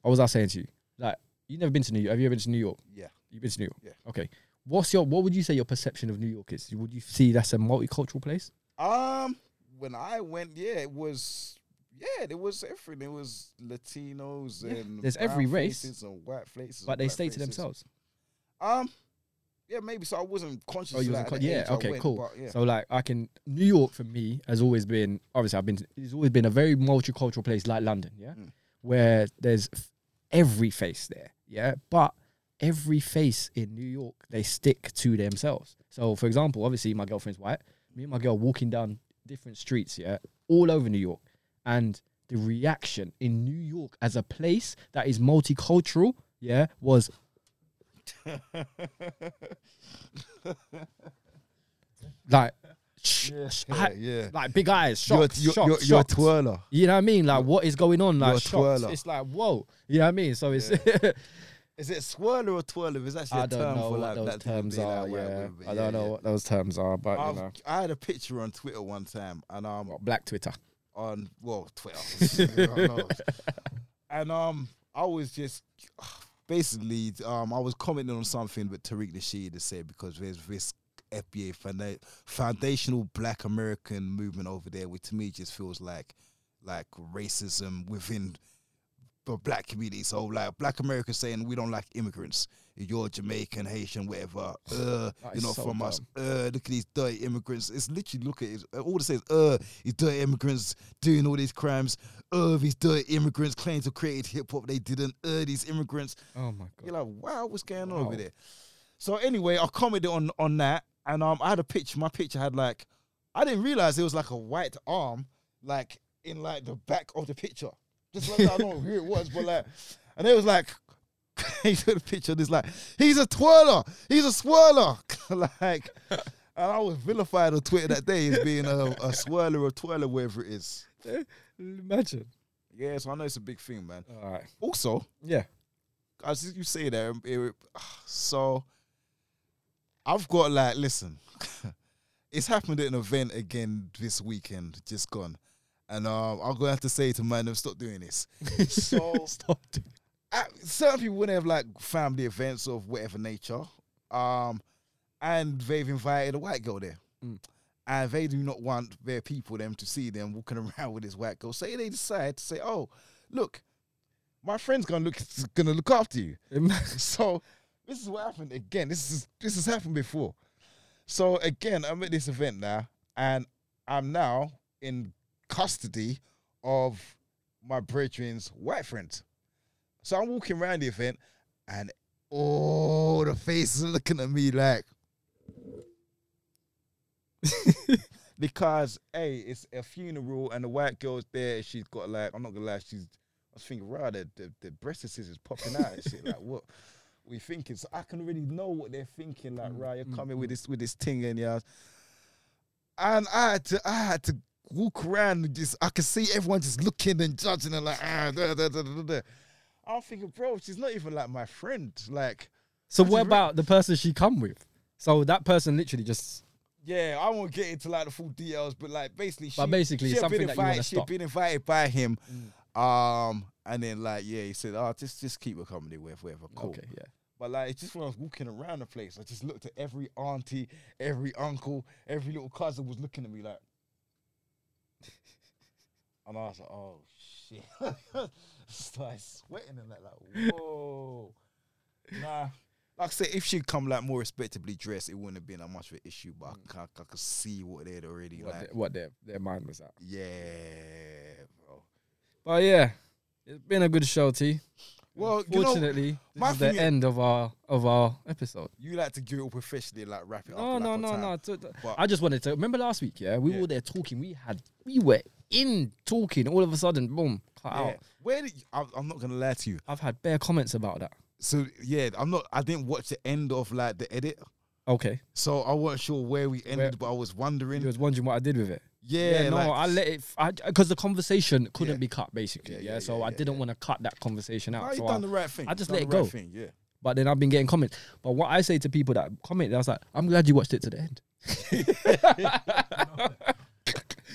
What was I saying to you? Like, you've never been to New York. Have you ever been to New York?
Yeah.
You've been to New York.
Yeah.
Okay. What's your? What would you say your perception of New York is? Would you see that's a multicultural place?
Um, when I went, yeah, it was Yeah, there was everything. There was Latinos
Yeah,
and
there's every race,
and white faces,
but they stay to themselves.
Um, yeah, maybe. So I wasn't conscious.
Oh, you
of
wasn't
that
co-
at the
yeah. Okay.
went,
cool.
but yeah.
So like, I can New York for me has always been obviously I've been it's always been a very multicultural place like London. Yeah,
Mm.
where there's every face there. Yeah, but every face in New York they stick to themselves. So for example, obviously my girlfriend's white. Me and my girl walking down different streets. Yeah, all over New York, and the reaction in New York as a place that is multicultural. Yeah, was *laughs* like. sh-
yeah,
sh-
yeah,
like big eyes,
You're,
shocked,
you're,
shocked,
you're, you're a twirler.
You know what I mean? Like, what is going on?
You're
Like, shocked.
twirler.
It's like, whoa. You know what I mean? So it's, *laughs*
Is it swirler or twirler? Is actually a
I don't
term
know
for
what
like
those
black
terms are.
like
Yeah, I don't know
yeah.
what those terms are, but
I've-
you know,
I had a picture on Twitter one time, and um,
Black Twitter.
on well Twitter, I don't know. and um, I was just basically um, I was commenting on something that Tariq Nasheed has said because there's this FBA founda- foundational Black American movement over there, which to me just feels like like racism within the black community. So like Black Americans saying we don't like immigrants. You're Jamaican, Haitian, whatever. Uh, you're
is
not
so
from us. Uh, look at these dirty immigrants. It's literally look at it. All it says, uh, these dirty immigrants doing all these crimes. Uh, these dirty immigrants claim to create hip hop. They didn't. Uh, these immigrants.
Oh my god.
You're like, wow, what's going on
Wow.
over there? So anyway, I commented on on that, and um, I had a picture. My picture had like, I didn't realize it was like a white arm, like in like the back of the picture. Just like I don't know who it was, but like, and it was like. *laughs* he took the picture and it's like, he's a twirler, he's a swirler. *laughs* like, and I was vilified on Twitter that day as being a, a swirler or twirler, wherever it is.
Eh, imagine.
Yeah, so I know it's a big thing, man.
All right.
Also,
Yeah.
as you say it- so I've got like, listen, *laughs* it's happened at an event again this weekend, just gone, and um, I'm gonna have to say to man, stop doing this. *laughs* So *laughs*
Stop. doing-
uh, certain people they have like family events of whatever nature, um, and they've invited a white girl there.
Mm.
And they do not want their people them to see them walking *laughs* around with this white girl. Say they decide to say, "Oh, look, my friend's gonna look gonna look after you." so this is what happened again. This is this has happened before. So again, I'm at this event now, and I'm now in custody of my brethren's white friends. So I'm walking around the event, and all the faces are looking at me like. *laughs* because hey, it's a funeral and the white girl's there. She's got like, I'm not gonna lie, she's. I was thinking, right, the, the, the breast scissors popping out and shit. Like, what we thinking? So I can really know what they're thinking. Like, right, you're
mm,
coming with this with this thing and yeah. And I had to, I had to walk around and just, I can see everyone just looking and judging and like, ah, da, da, da, da, da. I'm thinking, bro, she's not even like my friend. Like,
So what about the person she come with? So that person literally just
Yeah, I won't get into like the full details, but like basically, she,
But basically,
she had been invited. She'd
stop.
been invited by him, um, and then like yeah, he said, "Oh, just just keep her company with whatever." Cool.
okay, yeah.
But like, it's just when I was walking around the place, I just looked at every auntie, every uncle, every little cousin was looking at me like, and I was like, "Oh shit!" *laughs* Started sweating and that, like, whoa, nah. Like I said, if she'd come like more respectably dressed, it wouldn't have been that much of an issue. But I, mm. ca- I, could see what they'd already
What,
like.
what their their mind was at.
Yeah, bro.
But yeah, it's been a good show, T.
Well, you know,
Fortunately, this is the end of our of our episode.
you like to do it all professionally, like wrap it up.
No,
in,
no,
like,
no, no.
But-
I just wanted to remember last week. Yeah, we
Yeah.
were there talking. We had we were in talking. All of a sudden, boom, cut
Yeah.
out.
Where did you, I, I'm not gonna lie to you.
I've had bare comments about that.
So yeah, I'm not. I didn't watch the end of like the edit,
Okay,
so I wasn't sure where we ended.
Where-
but I was wondering.
you was wondering what I did with it.
yeah,
no,
like,
I let it because the conversation couldn't
Yeah.
be cut, basically.
Yeah,
Yeah,
yeah,
so
yeah,
I
yeah,
didn't want to cut that conversation out.
No, you
so
done
I-
the right thing.
I just let it
the right
go.
Thing, yeah.
but then I've been getting comments. But what I say to people that comment, I was like, I'm glad you watched it to the end. *laughs* *laughs*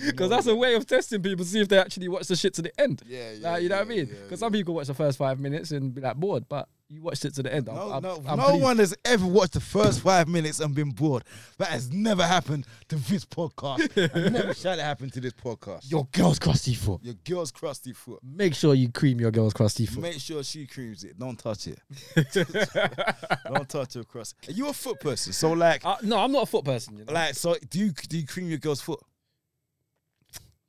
Because that's a way of testing people, to see if they actually watch the shit to the end.
Yeah, yeah.
Like, you know what I mean? Because
yeah.
some people watch the first five minutes and be like bored, but you watched it to the end. I'm-
No,
I'm-
no,
I'm
no
pleased.
one has ever watched the first five minutes and been bored. That has never happened to this podcast. *laughs* never shall it happen to this podcast.
Your girl's crusty foot.
Your girl's crusty foot.
Make sure you cream your girl's crusty foot.
Make sure she creams it. Don't touch it. *laughs* *laughs* Don't touch your crust. Are you a foot person? So like,
Uh, no, I'm not a foot person. You know?
like, so do you do you cream your girl's foot?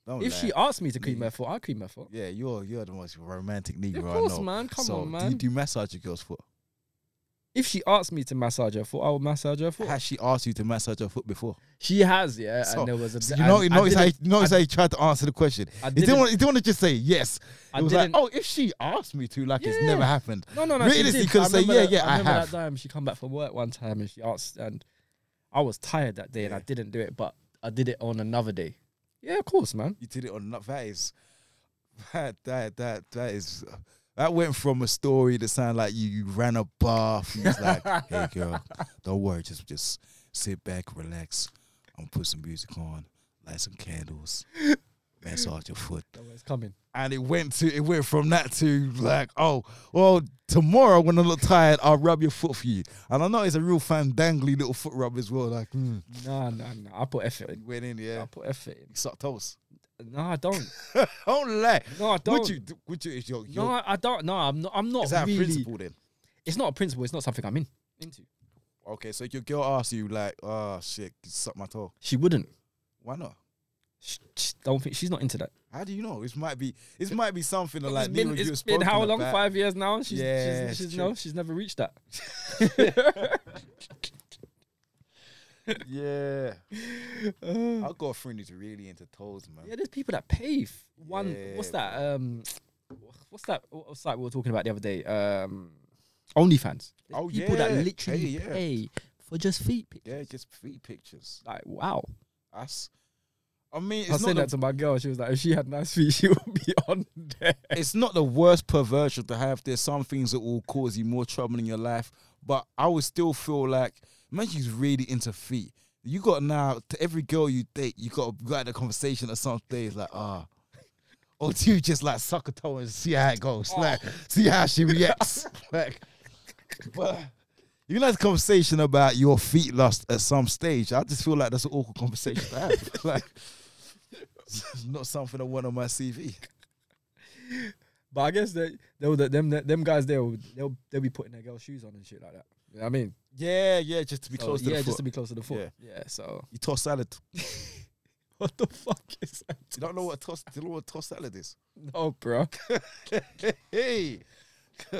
Don't
if
lie.
she asked me to cream
Yeah.
her foot, I'll cream her foot.
yeah, you're you're the most romantic Negro
Of
I
course,
know.
man. Come
so
on,
Do you, do you massage your girl's foot?
If she asked me to massage her foot, I will massage her foot.
Has she asked you to massage her foot before?
She has, yeah.
So-
and there was a.
So you know, you
I
notice how you notice
I-
how you tried to answer the question.
I
didn't
didn't-
want you didn't want to just say yes.
I
was like, oh, if she asked me to, like it's never happened.
No, no, no.
Really,
she
you could say, yeah,
that-
yeah,
I
I
remember
have.
that time she come back from work one time and she asked, and I was tired that day and I didn't do it, but I did it on another day. Yeah, of course, man.
You did it on that is *laughs* that that that that is that went from a story that sounded like you, you ran a bath and was like, *laughs* hey girl, don't worry, just just sit back, relax. I'm gonna put some music on, light some candles, massage your foot.
Was coming.
And it went to it went from that to like, oh, well, tomorrow when I look tired, I'll rub your foot for you. And I know it's a real fandangly little foot rub as well. Like, mm.
No, no, no. I put effort in.
went in, yeah.
I put effort in.
You suck toes.
No, I don't. *laughs*
don't lie.
No, I don't.
Would you? Would you? Is your, your,
No, I don't. No, I'm not. I'm not
is that
really.
a principle then?
It's not a principle. It's not something I'm in into.
Okay, so if your girl asks you like, oh shit, suck my toe.
She wouldn't.
Why not?
She, she don't think she's not into that.
How do you know? This might be. This might be something that like
it's been,
neither of you
it's been how long?
about.
Five years now. She's,
Yeah,
she's, she's no, she's never reached that. *laughs*
Yeah, I got a friend who's really into toes, man.
Yeah, there's people that pay f- one. what's that? Um, what's that? That we were talking about the other day? Um, OnlyFans. There's
Oh,
people that literally
pay, yeah.
pay for just feet pics.
Yeah, just feet pictures.
Like wow.
That's. I mean,
I
it's
said
not,
that to my girl. She was like, if she had nice feet, *laughs* she would be on there.
it's not the worst perversion to have. There's some things that will cause you more trouble in your life, but I would still feel like, man, she's really into feet. You got now to every girl you date, you got to go at the conversation at some stage like, ah. Or do you just like suck a toe and see how it goes? Like, see how she reacts. *laughs* like, but you know, the conversation about your feet lost at some stage. I just feel like that's an awkward conversation to have. *laughs* like, it's not something I want on my CV.
But I guess that they would them them guys there would they'll they'll be putting their girls' shoes on and shit like that. You know what I mean?
Yeah, yeah, just to be
So,
close to
yeah,
the
just
foot.
to be close to the foot.
Yeah.
Yeah. so
you toss salad. *laughs*
what the fuck is that?
You don't know what toss? Do you know what toss salad is?
No, bro. *laughs*
hey. *laughs*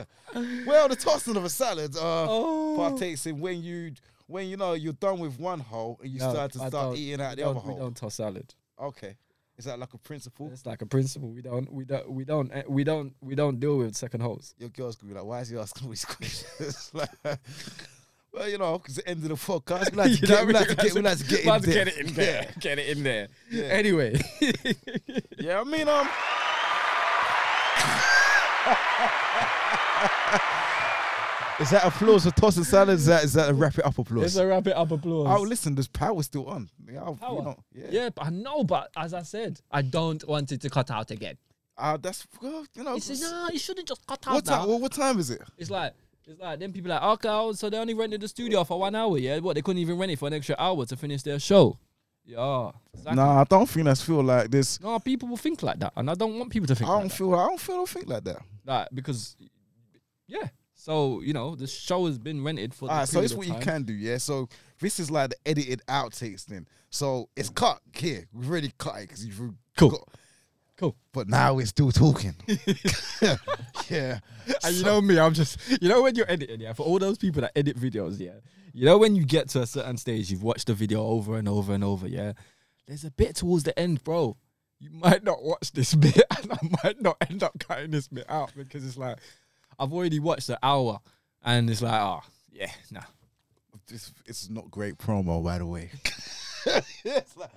well, the tossing of a salad uh,
Oh.
partakes in when you when you know you're done with one hole and you
No,
start to
I
start eating out the other
don't, we
hole.
don't toss salad.
Okay, is that like a principle?
It's like a principle. We don't we don't we don't eh, we don't we don't deal with second holes.
Your girl's gonna be like, why is he asking these *laughs* questions? *laughs* Like, well, you know, because the end of the podcast, we like to get, we like to get, we like to get in there.
get it in there. Get it in there.
Yeah.
Anyway.
Yeah, I mean, um. Is that applause for tossing salad? Is that is that a wrap it up applause?
Let's uh, wrap it up applause.
oh, listen, there's power still on. Yeah, I'll-
Power?
You know, yeah.
Yeah, but I know, but as I said, I don't want it to cut out again.
Uh, that's well, you know.
He said, no, you shouldn't just cut out
what
now.
time? What, what time is it?
It's like it's like then people are like, okay, oh, so they only rented the studio for one hour, yeah? What they couldn't even rent it for an extra hour to finish their show. Yeah. Exactly.
Nah, I don't think that's feel like this.
No, people will think like that, and I don't want people to think
I
like
don't
that.
feel. I don't feel. I don't think like that.
Like, because yeah. So, you know, the show has been rented for the
All right, so it's what you can do, yeah. So this is like the edited outtakes then. So it's cut here. We've already cut it because you've
Cool.
got-
Cool.
But now we're still talking. *laughs* *laughs* yeah.
And you
So-
know me, I'm just you know when you're editing, yeah, for all those people that edit videos, yeah. You know when you get to a certain stage, you've watched the video over and over and over, yeah. There's a bit towards the end, bro. You might not watch this *laughs* bit, and I might not end up cutting this bit out because it's like I've already watched an hour, and it's like, oh yeah, nah.
this it's not great promo, by the way. *laughs* it's like,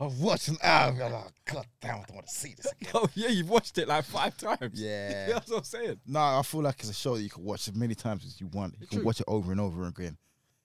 I'm watching out. I'm like, God damn, I don't want to see this again.
Oh *laughs* yeah, you've watched it like five times.
Yeah.
that's what I'm saying.
No, I feel like it's a show that you can watch as many times as you want. You can
True.
watch it over and over again.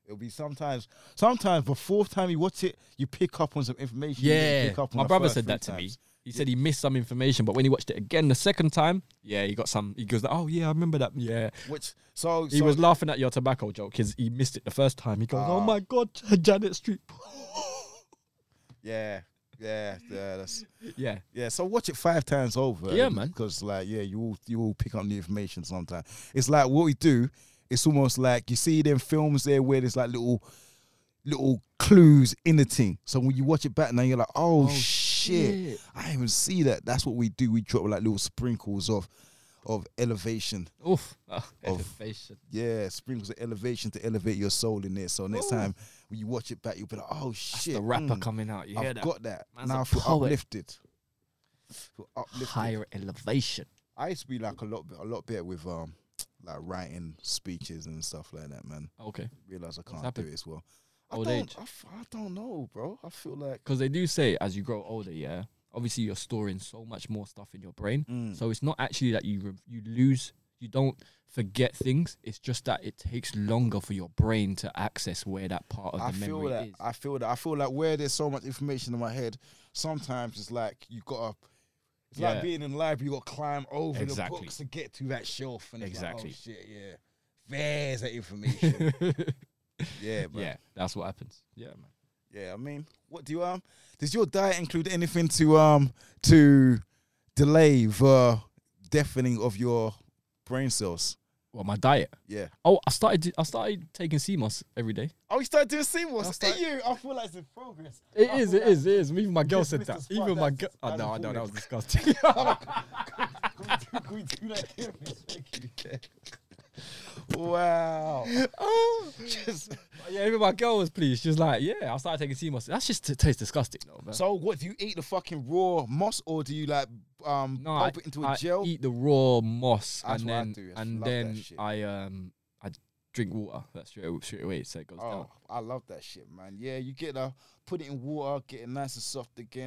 It'll be sometimes, sometimes the fourth time you watch it, you pick up on some information. you
Yeah,
pick up on
my brother said that to me.
times.
He said he missed some information, but when he watched it again the second time, yeah, he got some. He goes, "Oh yeah, I remember that." Yeah,
Which so
he
so,
was laughing at your tobacco joke because he missed it the first time. He goes, "Oh
Ah.
my god, *laughs* Janet Street." *laughs*
yeah, yeah, yeah. That's
yeah,
yeah. So watch it five times over.
Yeah, man.
Because like yeah, you will you will pick up new information sometimes. It's like what we do. It's almost like you see them films there where there's like little little clues in the thing. So when you watch it back now, you're like, oh,
Oh,
shit.
shit.
I even see that. That's what we do. We drop like little sprinkles of of elevation.
oof, oh, *laughs*
Of-
elevation.
Yeah, sprinkles of elevation to elevate your soul in there. So next
Ooh.
time when you watch it back, you'll be like, oh
That's
shit.
the rapper
mm,
coming out. You hear
I've
that?
got that.
Man's
now I feel
poet.
uplifted. Feel uplifted.
Higher elevation.
I used to be like a lot a lot better with um like writing speeches and stuff like that, man.
Okay,
Realize I can't do it as well. I
Old
don't,
age.
I, f- I don't know, bro. I feel like
because they do say as you grow older, yeah, obviously you're storing so much more stuff in your brain.
Mm.
So it's not actually that you re- you lose, you don't forget things. It's just that it takes longer for your brain to access where that part of
I
the
feel
memory
that.
is.
I feel that. I feel like where there's so much information in my head, sometimes it's like you gotta. It's
Yeah.
like being in the library. You got to climb over
Exactly.
the books to get to that shelf, and it's
Exactly.
Like, oh shit, yeah. There's that information. *laughs* yeah,
yeah, that's what happens. Yeah, man.
Yeah, I mean, what do you um? Does your diet include anything to um to delay the deafening of your brain cells?
Well, my diet.
Yeah.
Oh, I started. I started taking sea moss every day.
Oh, you started doing
I
sea moss.
start-
Hey, you, I feel like it's in progress.
It
I
is.
feel
It
like-
is. It is. Even my girl said that. Even my girl. Oh,
that's
no, I know that was disgusting.
Can we do that again, Miss Becky? Wow. Just,
yeah, even my girl was pleased. She was like, "Yeah, I started taking sea moss. That's just it tastes disgusting, though." Man.
so, what do you eat the fucking raw moss, or do you like um
No, I,
pulp it into a
I
gel?
eat the raw moss
That's
and
what I
then
do. I
and
love that
then
shit.
I um I drink water. That's straight away, straight away, so it goes down.
Oh, I love that shit, man. Yeah, you get uh, put it in water, get it nice and soft again.